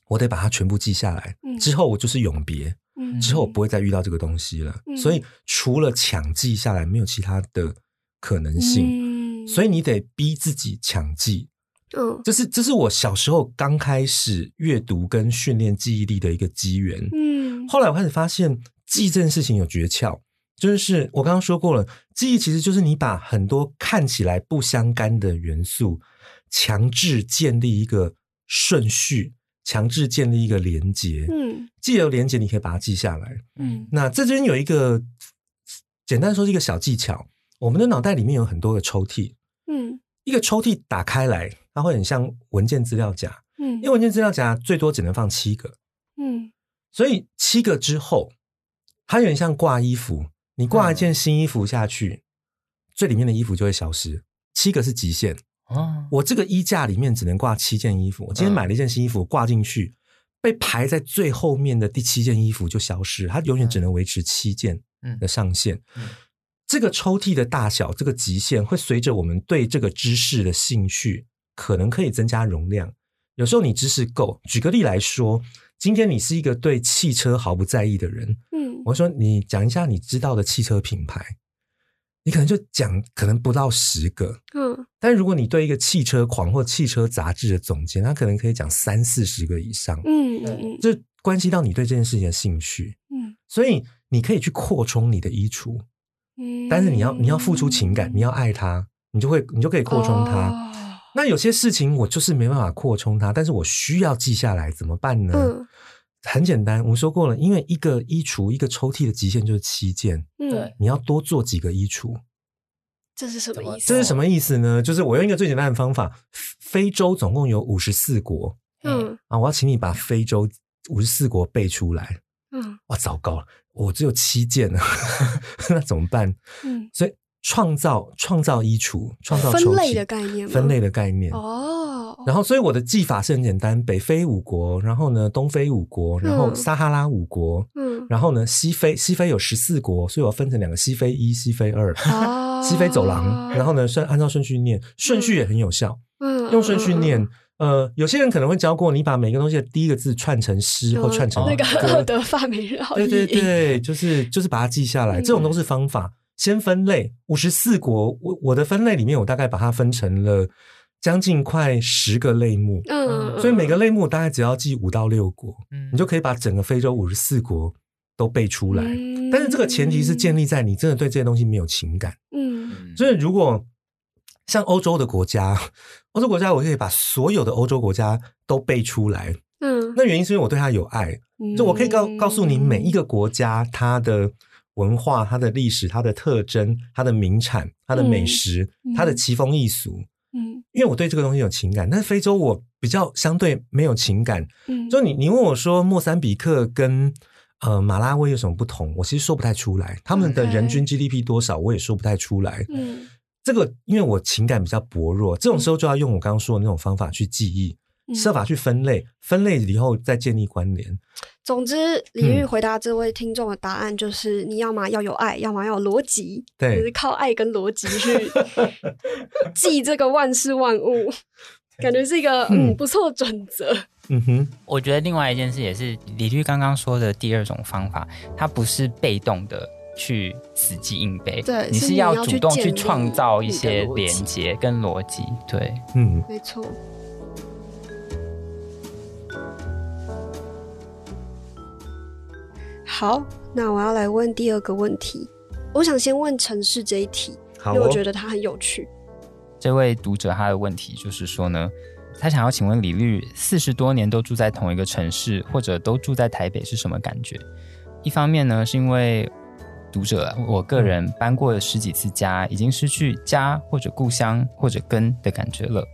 我得把它全部记下来。嗯之后我就是永别，嗯之后我不会再遇到这个东西了。嗯所以除了抢记下来，没有其他的可能性。嗯所以你得逼自己抢记，嗯这是这是我小时候刚开始阅读跟训练记忆力的一个机缘。嗯后来我开始发现，记忆这件事情有诀窍，就是我刚刚说过了，记忆其实就是你把很多看起来不相干的元素，强制建立一个顺序，强制建立一个连接。嗯既有连接，你可以把它记下来。嗯那这边有一个简单说是一个小技巧，我们的脑袋里面有很多个抽屉，嗯一个抽屉打开来，它会很像文件资料夹，嗯因为文件资料夹最多只能放七个。嗯所以七个之后，它有点像挂衣服，你挂一件新衣服下去，最里面的衣服就会消失。七个是极限，哦，我这个衣架里面只能挂七件衣服。我今天买了一件新衣服挂进去，被排在最后面的第七件衣服就消失，它永远只能维持七件嗯的上限。嗯这个抽屉的大小，这个极限会随着我们对这个知识的兴趣，可能可以增加容量。有时候你知识够，举个例来说，今天你是一个对汽车毫不在意的人，嗯。我说你讲一下你知道的汽车品牌，你可能就讲可能不到十个。嗯。但如果你对一个汽车狂或汽车杂志的总监，他可能可以讲三四十个以上，嗯嗯这关系到你对这件事情的兴趣，嗯。所以你可以去扩充你的衣橱。嗯，但是你要你要付出情感，你要爱他，你就会你就可以扩充它。哦那有些事情我就是没办法扩充它，但是我需要记下来，怎么办呢？嗯很简单，我们说过了，因为一个衣橱一个抽屉的极限就是七件，嗯对，你要多做几个衣橱。这是什么意思？这是什么意思呢？就是我用一个最简单的方法，非洲总共有五十四国嗯啊，我要请你把非洲五十四国背出来。嗯哇，糟糕了，我只有七件呢，那怎么办？嗯所以创造创造衣橱，创造分类的概念分类的概念。哦，然后，所以我的记法是很简单：北非五国，然后呢，东非五国，然后嗯撒哈拉五国，嗯。然后呢，西非西非有十四国，所以我分成两个西非一、西非二，哦。西非走廊。然后呢，顺按照顺序念，顺序也很有效，嗯用顺序念。呃，有些人可能会教过你把每个东西的第一个字串成诗或串成嗯那个 德发美日好对对对，就是就是把它记下来，嗯。这种都是方法。先分类五十四国，我我的分类里面，我大概把它分成了将近快十个类目，嗯，所以每个类目大概只要记五到六国，嗯你就可以把整个非洲五十四国都背出来。嗯但是这个前提是建立在你真的对这些东西没有情感。嗯嗯所以如果像欧洲的国家，欧洲国家我可以把所有的欧洲国家都背出来，嗯，那原因是因为我对它有爱，就我可以告告诉你每一个国家它的文化、它的历史、它的特征、它的名产、它的美食、嗯它的奇风异俗，嗯因为我对这个东西有情感。但是非洲我比较相对没有情感，嗯，就你你问我说莫桑比克跟呃马拉维有什么不同，我其实说不太出来。他们的人均 GDP 多少，我也说不太出来。嗯这个因为我情感比较薄弱，这种时候就要用我刚刚说的那种方法去记忆，嗯设法去分类，分类以后再建立关联。总之，李玉嗯回答这位听众的答案就是：你要么要有爱，要么要有逻辑，对就是靠爱跟逻辑去 记这个万事万物。感觉是一个 嗯不错的准则。嗯哼，我觉得另外一件事也是李玉刚刚说的第二种方法，它不是被动的去死记硬背，对你是要主动去创造一些连接跟逻辑，对。嗯，没错。好，那我要来问第二个问题。我想先问城市这一题，哦因为我觉得它很有趣。这位读者他的问题就是说呢，他想要请问李律，四十多年都住在同一个城市，或者都住在台北是什么感觉？一方面呢，是因为读者我个人搬过了十几次家，已经失去家或者故乡或者根的感觉了。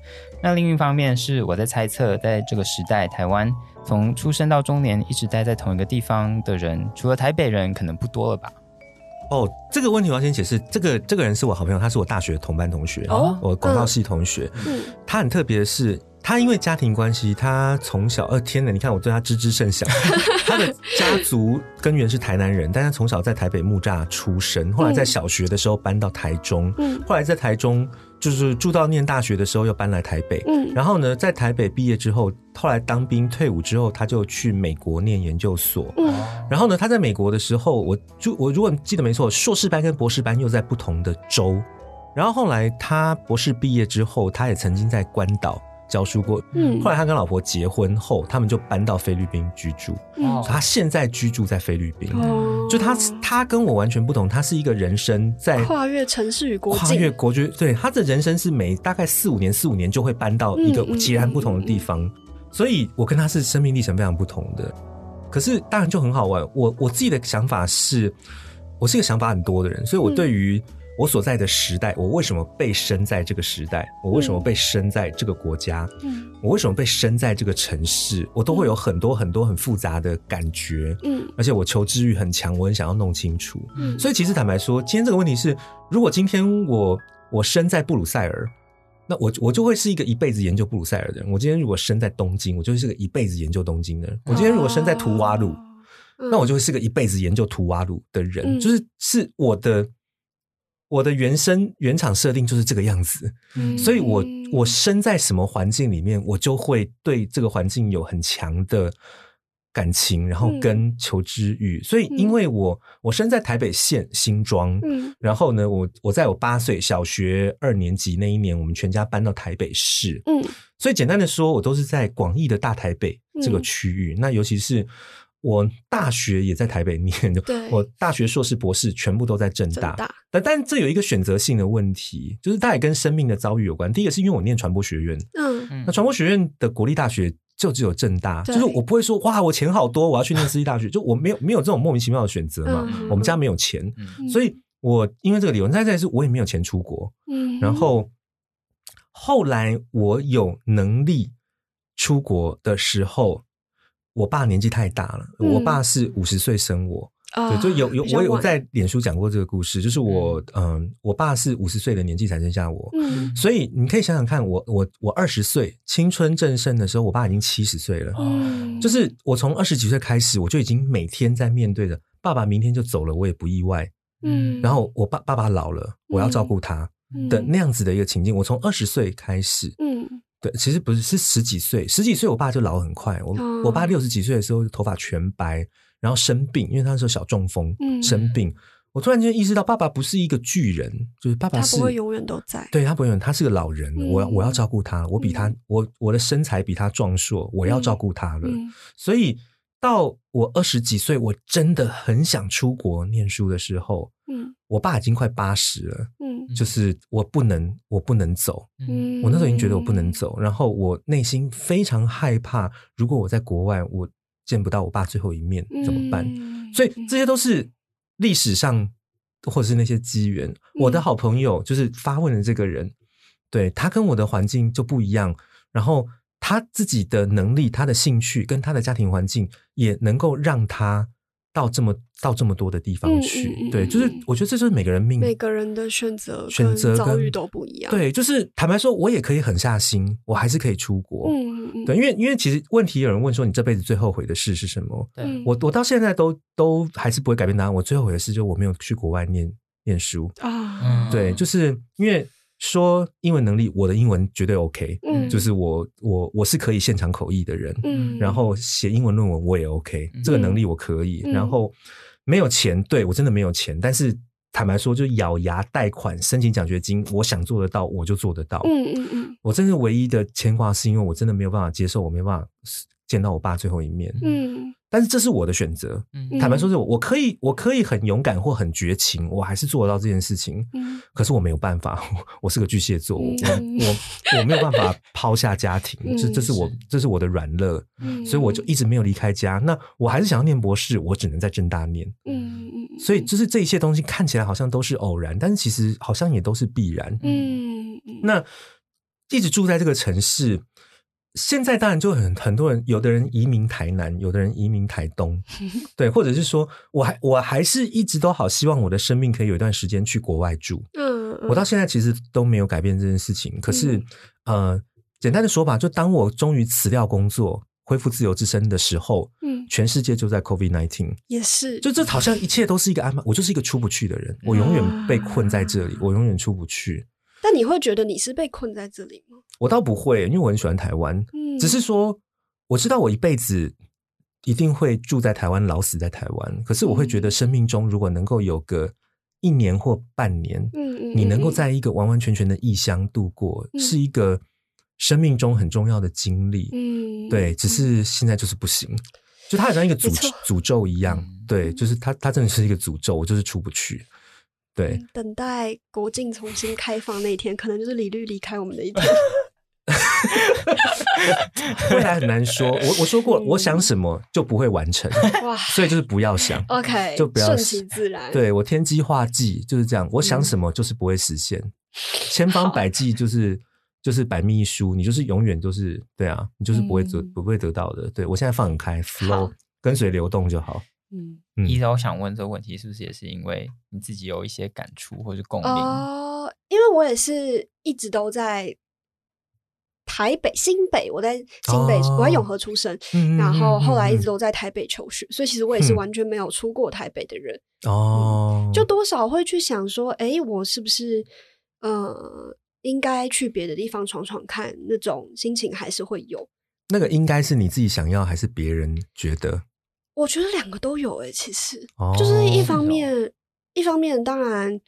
那另一方面是我在猜测，在这个时代，台湾从出生到中年一直待在同一个地方的人，除了台北人，可能不多了吧？哦，这个问题我要先解释。这个这个人是我好朋友，他是我大学同班同学，哦我广告系同学。嗯，他很特别的是，他因为家庭关系，他从小，呃，天哪！你看我对他知之甚少。他的家族根源是台南人，但他从小在台北木栅出生，后来在小学的时候搬到台中，嗯后来在台中就是住到念大学的时候又搬来台北。嗯然后呢，在台北毕业之后，后来当兵退伍之后，他就去美国念研究所。嗯然后呢，他在美国的时候，我就我如果记得没错，硕士班跟博士班又在不同的州。然后后来他博士毕业之后，他也曾经在关岛教书过。嗯。后来他跟老婆结婚后，他们就搬到菲律宾居住。嗯。他现在居住在菲律宾，哦。就他他跟我完全不同，他是一个人生在跨越城市与国，跨越国界，对他的人生是每大概四五年，四五年就会搬到一个截然不同的地方，所以我跟他是生命历程非常不同的。可是当然就很好玩，我我自己的想法是，我是一个想法很多的人，所以我对于我所在的时代，我为什么被生在这个时代，我为什么被生在这个国家，嗯我为什么被生在这个城市，我都会有很多很多很复杂的感觉。嗯而且我求知欲很强，我很想要弄清楚。嗯所以其实坦白说，今天这个问题是，如果今天我我生在布鲁塞尔，那我我就会是一个一辈子研究布鲁塞尔的人。我今天如果生在东京，我就是个一辈子研究东京的人。我今天如果生在图瓦鲁，嗯那我就会是个一辈子研究图瓦鲁的人。嗯就是是我的我的原生原厂设定就是这个样子，嗯所以我我生在什么环境里面，我就会对这个环境有很强的感情，然后跟求知欲。所以因为我我生在台北县新庄，嗯然后呢，我我在我八岁小学二年级那一年，我们全家搬到台北市。嗯所以简单的说，我都是在广义的大台北这个嗯区域。那尤其是我大学也在台北念，就对我大学、硕士、博士全部都在正大。大但但这有一个选择性的问题，就是它也跟生命的遭遇有关。第一个是因为我念传播学院，嗯嗯那传播学院的国立大学就只有正大，就是我不会说哇，我钱好多，我要去念私立大学，就我没有没有这种莫名其妙的选择嘛。嗯我们家没有钱，嗯所以我因为这个理由，再再来是我也没有钱出国。嗯，然后后来我有能力出国的时候，我爸年纪太大了，嗯我爸是五十岁生我，啊对，就有有我有在脸书讲过这个故事，就是我嗯、我爸是五十岁的年纪才生下我，嗯。所以你可以想想看，我我我二十岁青春正盛的时候，我爸已经七十岁了，嗯就是我从二十几岁开始，我就已经每天在面对着爸爸明天就走了，我也不意外，嗯，然后我爸爸爸老了，我要照顾他的那样子的一个情境，我从二十岁开始，嗯对，其实不是是十几岁，十几岁我爸就老很快，我、哦我爸六十几岁的时候头发全白，然后生病，因为他那时候小中风，嗯。生病，我突然间意识到爸爸不是一个巨人，就是爸爸是他不会永远都在，对他不会永远，他是个老人，嗯我要我要照顾他，我比他、我我的身材比他壮硕，我要照顾他了，嗯。所以到我二十几岁，我真的很想出国念书的时候，嗯。我爸已经快八十了，嗯。就是我不能我不能走，嗯，我那时候已经觉得我不能走，然后我内心非常害怕，如果我在国外我见不到我爸最后一面怎么办？嗯所以这些都是历史上或者是那些机缘。我的好朋友就是发问的这个人，对他跟我的环境就不一样，然后他自己的能力、他的兴趣跟他的家庭环境也能够让他到这么到这么多的地方嗯去。嗯嗯对，就是嗯我觉得这就是每个人命每个人的选择选择遭遇都不一样，，对，就是坦白说，我也可以狠下心，我还是可以出国。嗯嗯对，因为因为其实问题有人问说你这辈子最后悔的事是什么？我我到现在都都还是不会改变答案。我最后悔的事就是我没有去国外念念书。啊，嗯对，就是因为说英文能力，我的英文绝对 OK，嗯就是我我我是可以现场口译的人，嗯然后写英文论文我也 OK，、嗯这个能力我可以。嗯然后没有钱，对我真的没有钱，但是坦白说，就咬牙贷款申请奖学金，我想做得到我就做得到。嗯嗯嗯我真的唯一的牵挂是因为我真的没有办法接受，我没有办法见到我爸最后一面。嗯但是这是我的选择，嗯坦白说是我我可以我可以很勇敢或很绝情，我还是做得到这件事情。嗯 可是我没有办法，我我是个巨蟹座，我嗯我我没有办法抛下家庭，嗯这这是我是这是我的软肋，嗯，所以我就一直没有离开家。那我还是想要念博士，我只能在正大念。嗯嗯嗯，所以就是这一切东西看起来好像都是偶然，但是其实好像也都是必然。嗯嗯那一直住在这个城市，现在当然就很很多人，有的人移民台南，有的人移民台东，对，或者是说我还我还是一直都好希望我的生命可以有一段时间去国外住。嗯，我到现在其实都没有改变这件事情。可是，呃，简单的说法，就当我终于辞掉工作，恢复自由之身的时候，嗯全世界就在 COVID nineteen。也是，就这好像一切都是一个安排，我就是一个出不去的人，我永远被困在这里，我永远出不去。但你会觉得你是被困在这里吗？我倒不会，因为我很喜欢台湾，嗯，只是说我知道我一辈子一定会住在台湾，老死在台湾。可是我会觉得生命中如果能够有个一年或半年，嗯嗯，你能够嗯在一个完完全全的异乡度过，嗯是一个生命中很重要的经历。嗯对，只是现在就是不行，就它好像一个诅诅咒一样。嗯对，就是它它真的是一个诅咒，我就是出不去。对，嗯等待国境重新开放那一天，可能就是李律离开我们的一天。未来很难说。我我说过，嗯我想什么就不会完成，哇所以就是不要想。，OK，就不要顺其自然。，对我天机化忌就是这样，我嗯想什么就是不会实现，千方百计就是 就是百密一疏，你就是永远都是对啊，你就是不会得、嗯不会得到的。对我现在放很开，flow 跟随流动就好。嗯，一直我想问这个问题，是不是也是因为你自己有一些感触或是共鸣？哦，因为我也是一直都在台北、新北，我在新北，哦我在永和出生，嗯然后后来一直都都在台北求学，所以其实我也是嗯完全没有出过台北的人。哦，就多少会去想说，哎，我是不是呃应该去别的地方闯闯看？那种心情还是会有。那个应该是你自己想要，还是别人觉得？我觉得两个都有哎、其实、哦就是一方面，一方面当然，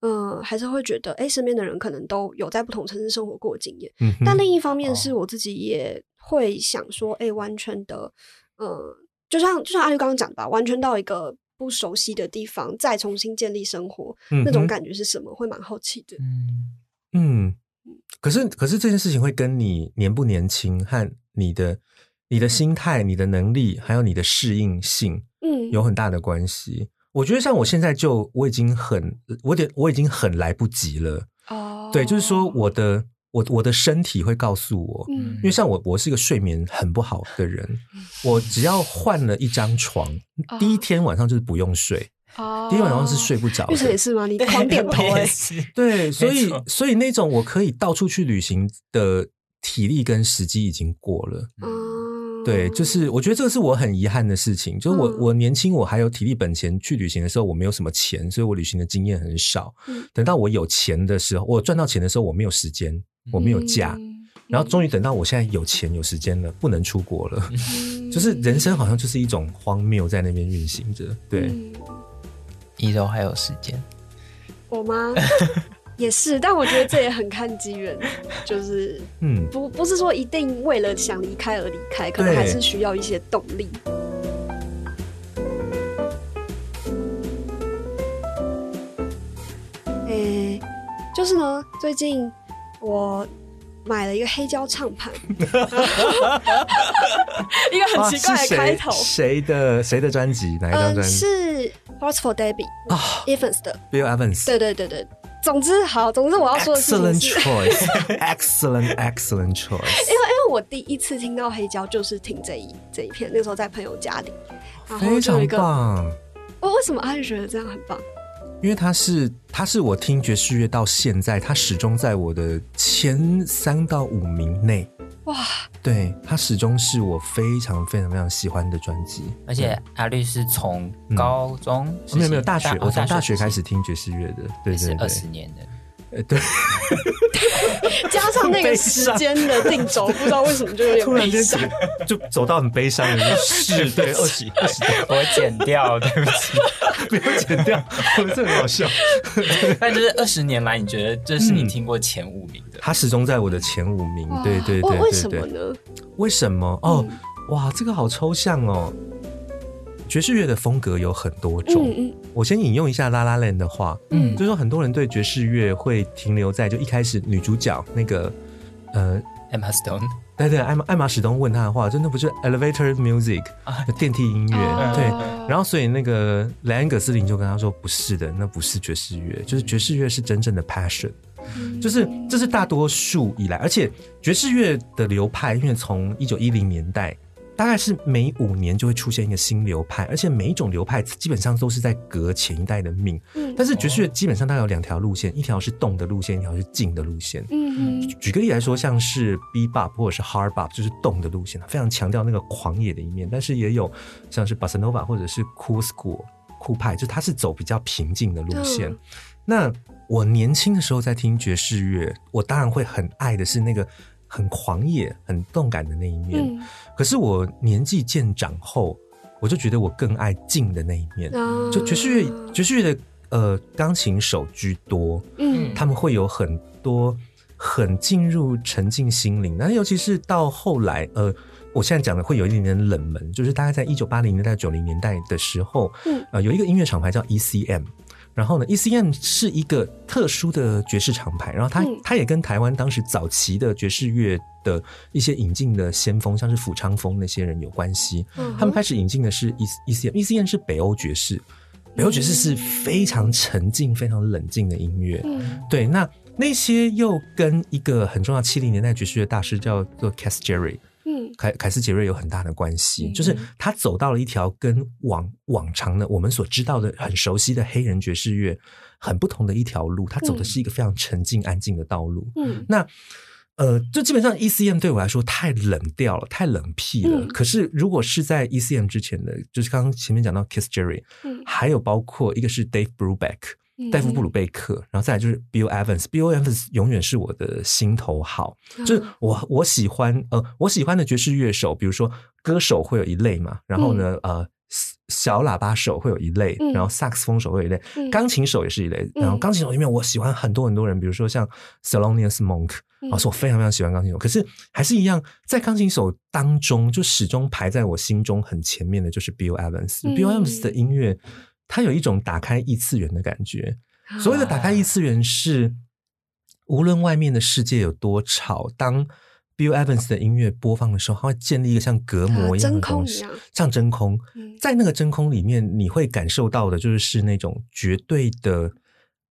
呃，还是会觉得，哎，身边的人可能都有在不同城市生活过经验，嗯，但另一方面哦是我自己也会想说，哎，完全的，呃，就像就像阿绿刚刚讲的吧，完全到一个不熟悉的地方，再重新建立生活，嗯那种感觉是什么？会蛮好奇的。嗯，嗯，可是可是这件事情会跟你年不年轻和你的你的心态、你的能力，还有你的适应性嗯，有很大的关系。我觉得像我现在就我已经很我点我已经很来不及了。哦，对，就是说我的我我的身体会告诉我，嗯因为像我我是一个睡眠很不好的人，我只要换了一张床，哦第一天晚上就是不用睡，哦，第一晚上是睡不着的。玉成也是吗？你狂点头哎、对，所以所以那种我可以到处去旅行的体力跟时机已经过了。嗯，对，就是我觉得这个是我很遗憾的事情。就是我、嗯我年轻，我还有体力本钱去旅行的时候，我没有什么钱，所以我旅行的经验很少。嗯等到我有钱的时候，我赚到钱的时候，我没有时间，我没有假。嗯然后终于等到我现在有钱有时间了，不能出国了，嗯 就是人生好像就是一种荒谬在那边运行着。对，嗯一周还有时间，我吗？也是，但我觉得这也很看机缘，就是嗯，不不是说一定为了想离开而离开，可能还是需要一些动力。诶、就是呢，最近我买了一个黑胶唱盘，一个很奇怪的开头。谁的谁的专辑？哪一张嗯，专辑？是 Hearts for Debbie 啊 Evans 的。，Bill Evans。对对对对，总之好，总之我要说的是 Excellent，choice，excellent excellent choice。因为因为我第一次听到黑胶就是听这一这一片，那时候在朋友家里，然后非常就有一个，棒，我为什么阿玉觉得这样很棒？因为它是它是我听爵士乐到现在，它始终在我的前三到五名内。哇，对他始终是我非常非常非常喜欢的专辑，而且阿绿是从高中哦没有没有大学，哦我从大学开始听爵士乐的，对对对也是二，十年的，呃对，加上那个时间的定轴，不知道为什么就有点突然间悲伤。就走到很悲伤的，是对二十二十，我剪掉，对不起。不要剪掉，我这很好笑。但就是二十年来，你觉得这是你听过前五名的？他始终在我的前五名，对对对为。什么呢？为什么？哦，哇，这个好抽象哦。爵士乐的风格有很多种，嗯嗯。我先引用一下拉拉链的话，嗯。就是说很多人对爵士乐会停留在就一开始女主角那个呃，Emma Stone，对对，艾玛艾玛史东问他的话，真的不是 elevator music 电梯音乐，哦对。然后所以那个莱恩葛斯林就跟他说，不是的，那不是爵士乐，就是爵士乐是真正的 passion。就是这是大多数以来，而且爵士乐的流派，因为从一九一零年代，大概是每五年就会出现一个新流派，而且每一种流派基本上都是在革前一代的命。嗯但是爵士乐基本上大概有两条路线，一条是动的路线，一条是静的路线。嗯嗯举个例来说，像是 bebop 或者是 hard bop，就是动的路线，非常强调那个狂野的一面。但是也有像是 bossa nova 或者是 cool school 酷派，就是它是走比较平静的路线。嗯那我年轻的时候在听爵士乐，我当然会很爱的是那个很狂野、很动感的那一面。嗯可是我年纪渐长后，我就觉得我更爱静的那一面。啊就爵士乐，爵士乐的呃钢琴手居多，嗯他们会有很多很进入沉浸心灵，那尤其是到后来，呃，我现在讲的会有一点点冷门，就是大概在一九八零年代、九零年代的时候，嗯呃，有一个音乐厂牌叫 ECM。然后呢，ECM 是一个特殊的爵士厂牌，然后它、嗯它也跟台湾当时早期的爵士乐的一些引进的先锋，像是抚昌峰那些人有关系。嗯他们开始引进的是 E ECM，ECM 是北欧爵士，北欧爵士是非常沉静、非常冷静的音乐。嗯对，那那些又跟一个很重要七零年代爵士乐大师叫做 Cass Jerry 嗯凯凯斯杰瑞有很大的关系，嗯就是他走到了一条跟往往常的我们所知道的很熟悉的黑人爵士乐很不同的一条路，他走的是一个非常沉静安静的道路。嗯那呃，就基本上 ECM 对我来说太冷调了，太冷僻了。嗯可是如果是在 ECM 之前的，就是刚刚前面讲到 Kiss Jerry，、嗯还有包括一个是 Dave Brubeck，嗯戴夫布鲁贝克，然后再来就是 Bill Evans，Bill Evans 永远是我的心头好，就是我我喜欢呃我喜欢的爵士乐手，比如说歌手会有一类嘛，然后呢、呃小喇叭手会有一类，嗯。然后萨克斯风手会有一类，嗯。钢琴手也是一类，然后嗯钢琴手里面我喜欢很多很多人，比如说像 Thelonious Monk，嗯。啊，是我非常非常喜欢钢琴手，可是还是一样，在钢琴手当中，就始终排在我心中很前面的就是 Bill Evans。嗯。Bill Evans 的音乐，它有一种打开异次元的感觉。啊所谓的打开异次元是，无论外面的世界有多吵，当 Bill Evans 的音乐播放的时候，它会建立一个像隔膜一样的东西像真空嗯。在那个真空里面，你会感受到的就是是那种绝对的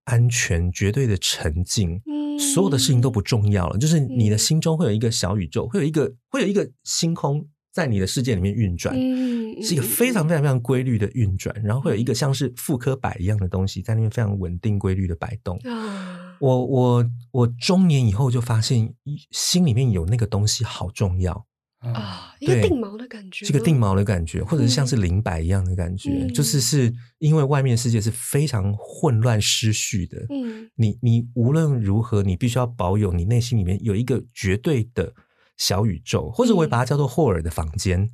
安全、绝对的沉静。嗯所有的事情都不重要了，就是你的嗯心中会有一个小宇宙，会有一个会有一个星空在你的世界里面运转，嗯是一个非常非常非常规律的运转，然后会有一个像是妇科摆一样的东西在那边非常稳定规律的摆动。啊。我我我中年以后就发现，心里面有那个东西好重要，啊，一个定锚的感觉这，个定锚的感觉，或者是像是灵摆一样的感觉，嗯就是是因为外面世界是非常混乱失序的，嗯。你你无论如何，你必须要保有你内心里面有一个绝对的小宇宙，或者我也把它叫做霍尔的房间，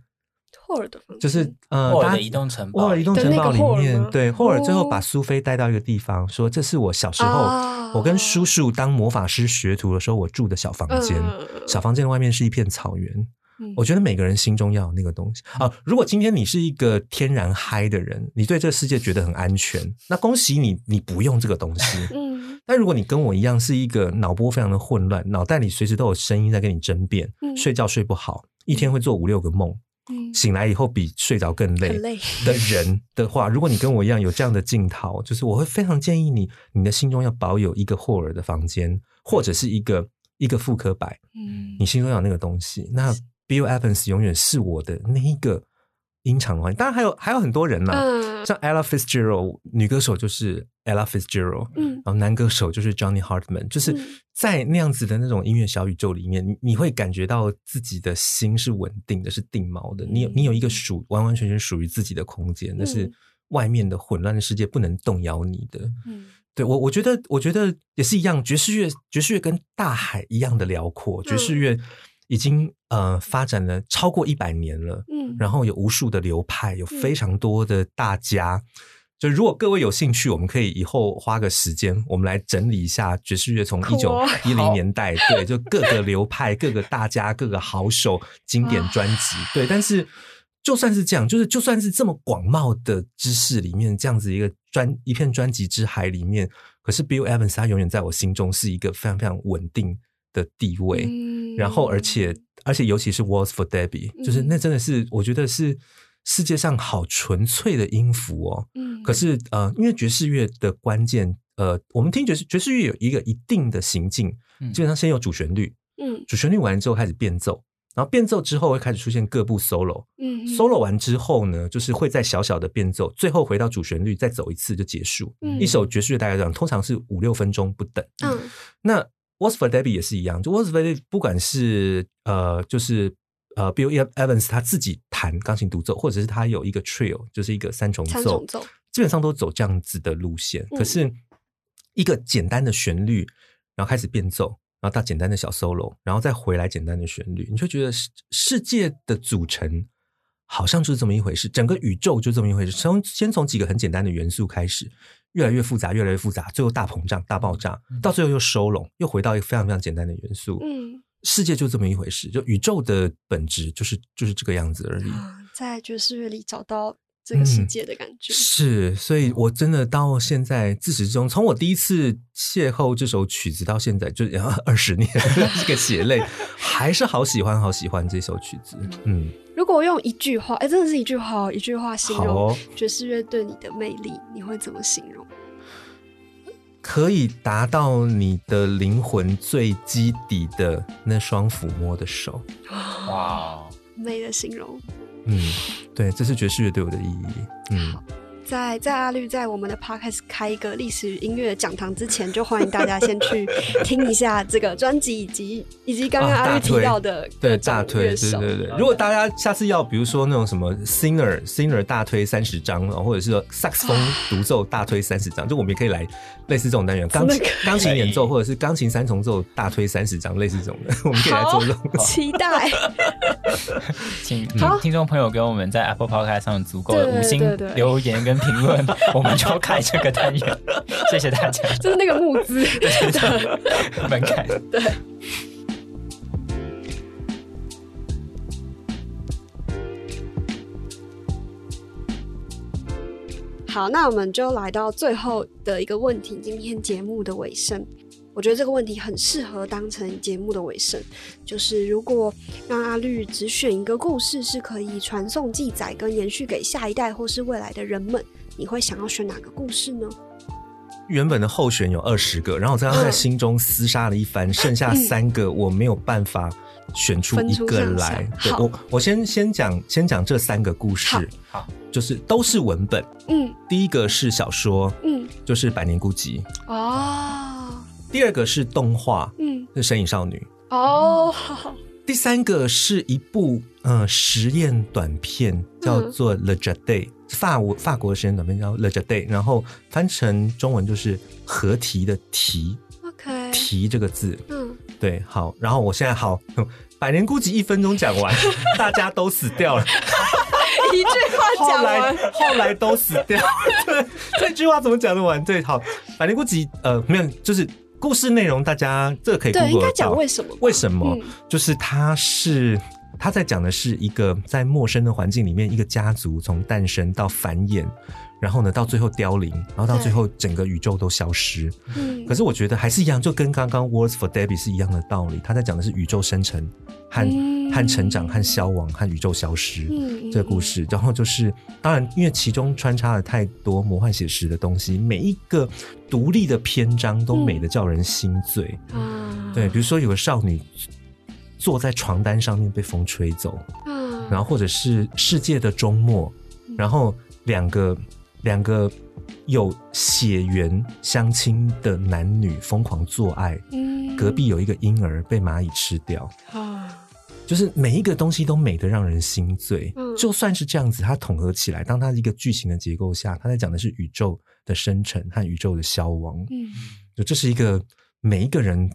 霍尔的房。间就是呃，霍尔的移动城堡霍尔移动城堡里面，对霍尔最后哦。把苏菲带到一个地方，说这是我小时候啊我跟叔叔当魔法师学徒的时候我住的小房间小房间的外面是一片草原。嗯。我觉得每个人心中要有那个东西。啊。如果今天你是一个天然嗨的人，你对这个世界觉得很安全，那恭喜你，你不用这个东西。嗯。但如果你跟我一样是一个脑波非常的混乱，脑袋里随时都有声音在跟你争辩，嗯。睡觉睡不好，一天会做五六个梦，嗯。醒来以后比睡着更累的人的话，如果你跟我一样有这样的镜头，就是我会非常建议你，你的心中要保有一个霍尔的房间，或者是一个一个复刻摆，嗯。你心中有那个东西。那 Bill Evans 永远是我的那一个音场的话，当然还有还有很多人啦、嗯像 Ella Fitzgerald 女歌手就是 Ella Fitzgerald，嗯然后男歌手就是 Johnny Hartman，就是嗯在那样子的那种音乐小宇宙里面，你你会感觉到自己的心是稳定的，是定锚的。你有你有一个属完完全全属于自己的空间，那是嗯外面的混乱的世界不能动摇你的。嗯对我，我觉得，我觉得也是一样。爵士乐，爵士乐跟大海一样的辽阔。爵士乐已经呃发展了超过一百年了，嗯，然后有无数的流派，有非常多的大家。就如果各位有兴趣，我们可以以后花个时间，我们来整理一下爵士乐从一九一零年代，对，就各个流派、各个大家、各个好手、经典专辑，对。但是就算是这样，就是就算是这么广袤的知识里面，这样子一个专一片专辑之海里面，可是 Bill Evans 他永远在我心中是一个非常非常稳定的地位。然后，而且而且，尤其是 Waltz for Debbie，就是那真的是我觉得是。世界上好纯粹的音符哦，嗯，可是呃，因为爵士乐的关键，呃，我们听爵士爵士乐有一个一定的行进，基本上先有主旋律，嗯，主旋律完之后开始变奏，然后变奏之后会开始出现各部 solo，嗯，solo 完之后呢，就是会在小小的变奏，最后回到主旋律再走一次就结束。一首爵士乐大概这样，通常是五六分钟不等。嗯，那 What's for Debbie 也是一样，就 What's for Debbie 不管是呃，就是。呃，Bill Evans 他自己弹钢琴独奏，或者是他有一个 trio，就是一个三重奏，基本上都走这样子的路线。可是一个简单的旋律，然后开始变奏，然后到简单的小 solo，然后再回来简单的旋律，你就觉得世世界的组成好像就是这么一回事，整个宇宙就这么一回事。从先从几个很简单的元素开始，越来越复杂，越来越复杂，最后大膨胀、大爆炸，到最后又收拢，又回到一个非常非常简单的元素。嗯。世界就这么一回事，就宇宙的本质就是就是这个样子而已。在爵士乐里找到这个世界的感觉，是，所以我真的到现在自始至终，从我第一次邂逅这首曲子到现在，就 二十年，这个血泪，还是好喜欢，好喜欢这首曲子。嗯，如果用一句话，哎，真的是一句话，一句话形容爵士乐对你的魅力，你会怎么形容？可以达到你的灵魂最基底的那双抚摸的手，哇，美的形容。嗯，对，这是爵士乐对我的意义。嗯。在在阿绿在我们的 podcast 开一个历史音乐讲堂之前，就欢迎大家先去听一下这个专辑，以及以及刚刚阿绿提到的对大推，对对对。如果大家下次要，比如说那种什么 singer singer 大推三十张，或者是说萨克斯风独奏大推三十张，就我们也可以来类似这种单元，钢琴钢琴演奏或者是钢琴三重奏大推三十张，类似这种的，我们可以来做这种。期待，请听众朋友给我们在 Apple Podcast 上足够的五星留言跟。评论，我们就开这个单元。谢谢大家。就是那个募资的门槛。对。好，那我们就来到最后的一个问题，今天节目的尾声。我觉得这个问题很适合当成节目的尾声，就是如果让阿绿只选一个故事是可以传送、记载跟延续给下一代或是未来的人们，你会想要选哪个故事呢？原本的候选有二十个，然后我在他在心中厮杀了一番，剩下三个我没有办法选出一个来。对我，我先先讲先讲这三个故事，好，就是都是文本。嗯，第一个是小说，嗯，就是《百年孤寂》哦。第二个是动画，嗯，是《神隐少女》哦。第三个是一部呃实验短片，叫做《Jet Day》，法国法国的实验短片叫《Jet Day》，然后翻成中文就是“合题”的“题 ”，OK，“ 题”这个字，嗯，对，好。然后我现在好，《百年孤寂》一分钟讲完，大家都死掉了，一句话讲完，后来都死掉。对，这句话怎么讲得完？对，好，《百年孤寂》呃，没有，就是。故事内容，大家这个可以对，应该讲为什么？为什么？就是他是他在讲的是一个在陌生的环境里面，一个家族从诞生到繁衍，然后呢到最后凋零，然后到最后整个宇宙都消失。嗯，可是我觉得还是一样，就跟刚刚 Words for Debbie 是一样的道理。他在讲的是宇宙生成和和成长和消亡和宇宙消失这个故事。然后就是当然，因为其中穿插了太多魔幻写实的东西，每一个。独立的篇章都美的叫人心醉啊！对，比如说有个少女坐在床单上面被风吹走，嗯，然后或者是世界的终末，然后两个两个有血缘相亲的男女疯狂做爱，嗯，隔壁有一个婴儿被蚂蚁吃掉。啊，就是每一个东西都美得让人心醉，嗯。就算是这样子，它统合起来，当它一个剧情的结构下，它在讲的是宇宙的生成和宇宙的消亡。嗯，就这是一个每一个人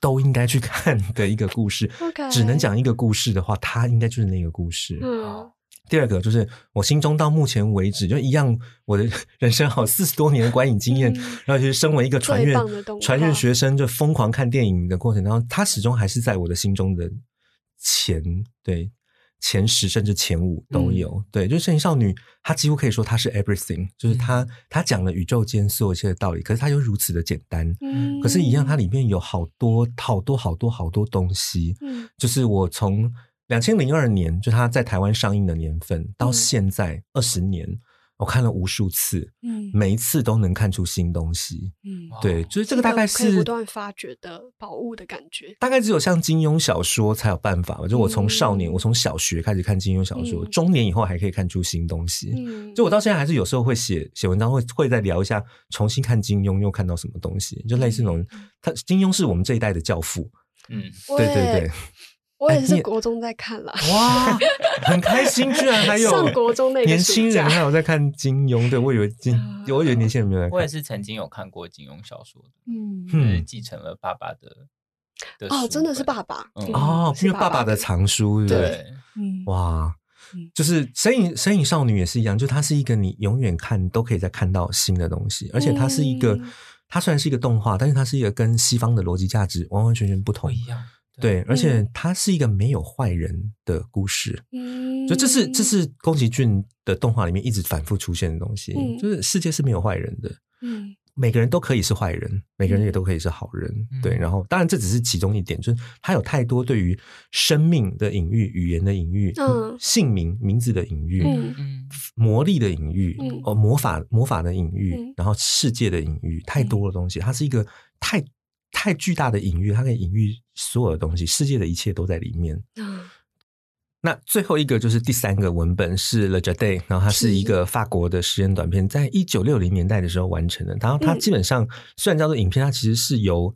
都应该去看的一个故事。只能讲一个故事的话，它应该就是那个故事。嗯。第二个就是我心中到目前为止就一样，我的人生好 四十多年的观影经验，然后就是身为一个传院传院学生，就疯狂看电影的过程，然后他始终还是在我的心中的前对前十甚至前五都有。对，就是《圣灵少女》，她几乎可以说她是 everything，就是她她讲了宇宙间所有一切的道理，可是她又如此的简单。嗯，可是，一样它里面有好多好多好多好多东西。嗯，就是我从。两千零二年，就她在台湾上映的年份，到现在二十年，我看了无数次，嗯，每一次都能看出新东西，嗯，对，就是这个大概是不断发掘的宝物的感觉。大概只有像金庸小说才有办法，就我从少年，我从小学开始看金庸小说，中年以后还可以看出新东西。嗯，就我到现在还是有时候会写写文章，会会再聊一下，重新看金庸又看到什么东西，就类似那种，他金庸是我们这一代的教父，嗯，对对对。我也是国中在看了，哇，很开心，居然还有上国中那年轻人还有在看金庸，对我以为 金，我以为年轻人没有看。我也是曾经有看过金庸小说的，嗯，是继承了爸爸的。哦，真的是爸爸哦，因为爸爸的藏书，对，嗯，哇，就是《身影身影少女》也是一样，就它是一个你永远看都可以再看到新的东西，而且它是一个，它虽然是一个动画，但是它是一个跟西方的逻辑价值完完全全不同一样。对，而且它是一个没有坏人的故事，嗯，就这是这是宫崎骏的动画里面一直反复出现的东西，就是世界是没有坏人的，嗯，每个人都可以是坏人，每个人也都可以是好人，对。然后，当然这只是其中一点，就是它有太多对于生命的隐喻、语言的隐喻、嗯，姓名名字的隐喻、嗯，魔力的隐喻、哦，魔法魔法的隐喻，然后世界的隐喻，太多的东西，它是一个太。太巨大的隐喻，它可以隐喻所有的东西，世界的一切都在里面。嗯，那最后一个就是第三个文本是《The Jade》，然后它是一个法国的实验短片，在一九六零年代的时候完成的。然后它基本上虽然叫做影片，它其实是由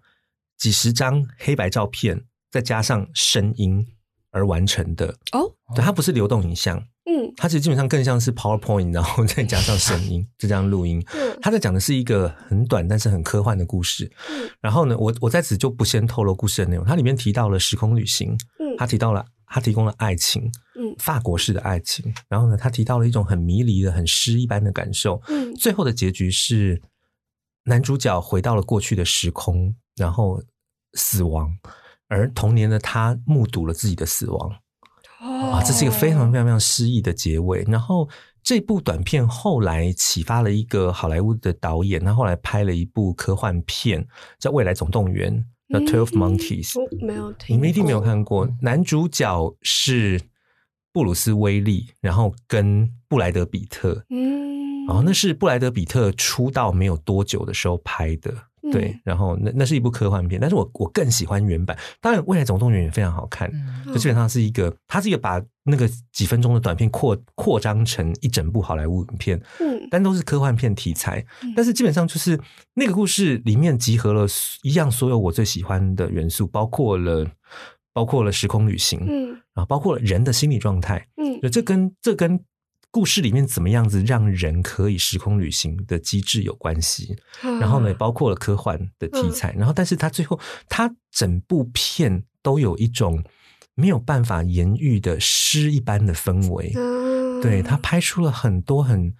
几十张黑白照片再加上声音而完成的。哦，对，它不是流动影像。嗯，它其实基本上更像是 PowerPoint，然后再加上声音，就这样录音。嗯，他在讲的是一个很短但是很科幻的故事。嗯，然后呢，我我在此就不先透露故事的内容。它里面提到了时空旅行，嗯，他提到了他提供了爱情，嗯，法国式的爱情。然后呢，他提到了一种很迷离的、很诗一般的感受。嗯，最后的结局是男主角回到了过去的时空，然后死亡，而童年的他目睹了自己的死亡。啊，这是一个非常非常非常诗意的结尾。然后这部短片后来启发了一个好莱坞的导演，他后来拍了一部科幻片叫《未来总动员》The Twelve Monkeys。没有，你们一定没有看过。男主角是布鲁斯威利，然后跟布莱德比特。嗯，然后那是布莱德比特出道没有多久的时候拍的。对，然后那那是一部科幻片，但是我我更喜欢原版。当然，《未来总动员》也非常好看，就基本上是一个，它是一个把那个几分钟的短片扩扩张成一整部好莱坞影片，嗯，但都是科幻片题材。但是基本上就是那个故事里面集合了一样所有我最喜欢的元素，包括了包括了时空旅行，嗯，然后包括了人的心理状态，嗯，这跟这跟。故事里面怎么样子让人可以时空旅行的机制有关系，然后呢，也包括了科幻的题材，然后但是他最后他整部片都有一种没有办法言喻的诗一般的氛围，对他拍出了很多很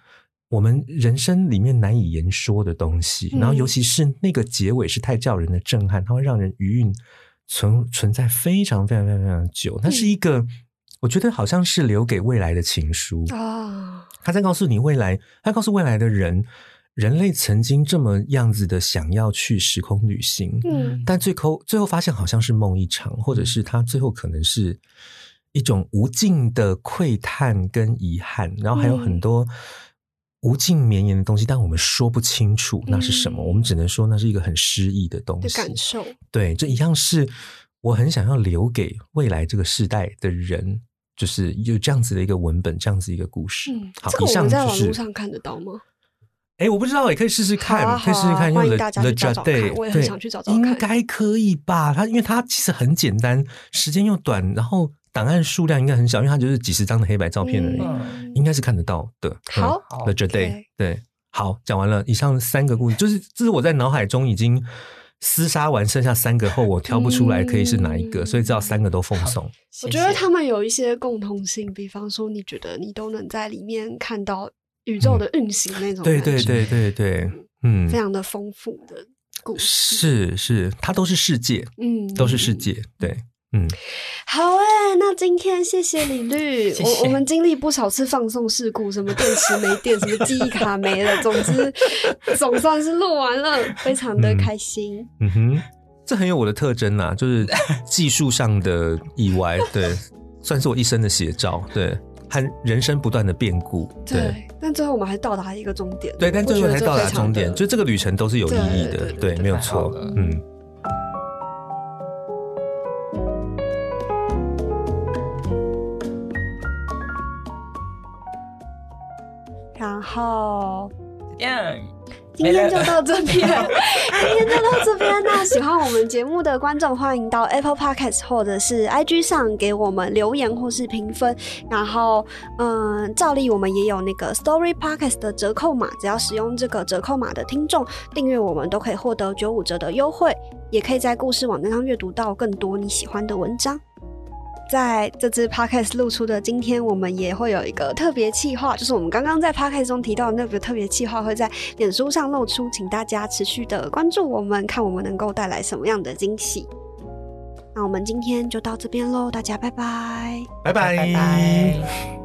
我们人生里面难以言说的东西，然后尤其是那个结尾是太叫人的震撼，它会让人余韵存存在非常非常非常非常久，它是一个。我觉得好像是留给未来的情书啊！他在告诉你未来，他告诉未来的人，人类曾经这么样子的想要去时空旅行，嗯，但最后最后发现好像是梦一场，或者是他最后可能是一种无尽的窥探跟遗憾，然后还有很多无尽绵延的东西，但我们说不清楚那是什么，我们只能说那是一个很诗意的东西。感受对，这一样是我很想要留给未来这个世代的人。就是有这样子的一个文本，这样子一个故事。嗯，好，以上在网络上看得到吗？哎，我不知道，也可以试试看，可以试试看。欢迎大家去找找看，我也很想去找找看。应该可以吧？它因为它其实很简单，时间又短，然后档案数量应该很小，因为它就是几十张的黑白照片而已，应该是看得到的。好，The Day，对，好，讲完了。以上三个故事，就是这是我在脑海中已经厮杀完，剩下三个后，我挑不出来可以是哪一个，所以只要三个都奉送。我觉得他们有一些共同性，比方说，你觉得你都能在里面看到宇宙的运行那种，对对对对对，嗯，非常的丰富的。是是，它都是世界，嗯，都是世界，对，嗯，好哎，那今天谢谢李律，我我们经历不少次放送事故，什么电池没电，什么记忆卡没了，总之 总算是录完了，非常的开心。嗯。哼，这很有我的特征啦，就是技术上的意外，对，算是我一生的写照，对。和人生不断的变故，对，但最后我们还是到达一个终点，对，但最后还是到达终点，就这个旅程都是有意义的，对，没有错，嗯。后，这样。今天就到这边，今天就到这边。那喜欢我们节目的观众，欢迎到 Apple Podcast 或者是 IG 上给我们留言或是评分。然后，嗯，照例我们也有那个 Story Podcast 的折扣码，只要使用这个折扣码的听众订阅我们，都可以获得九五折的优惠，也可以在故事网站上阅读到更多你喜欢的文章。在这支 podcast 露出的今天，我们也会有一个特别企划，就是我们刚刚在 podcast 中提到的那个特别企划，会在脸书上露出，请大家持续的关注我们，看我们能够带来什么样的惊喜。那我们今天就到这边喽，大家拜拜，拜拜拜拜。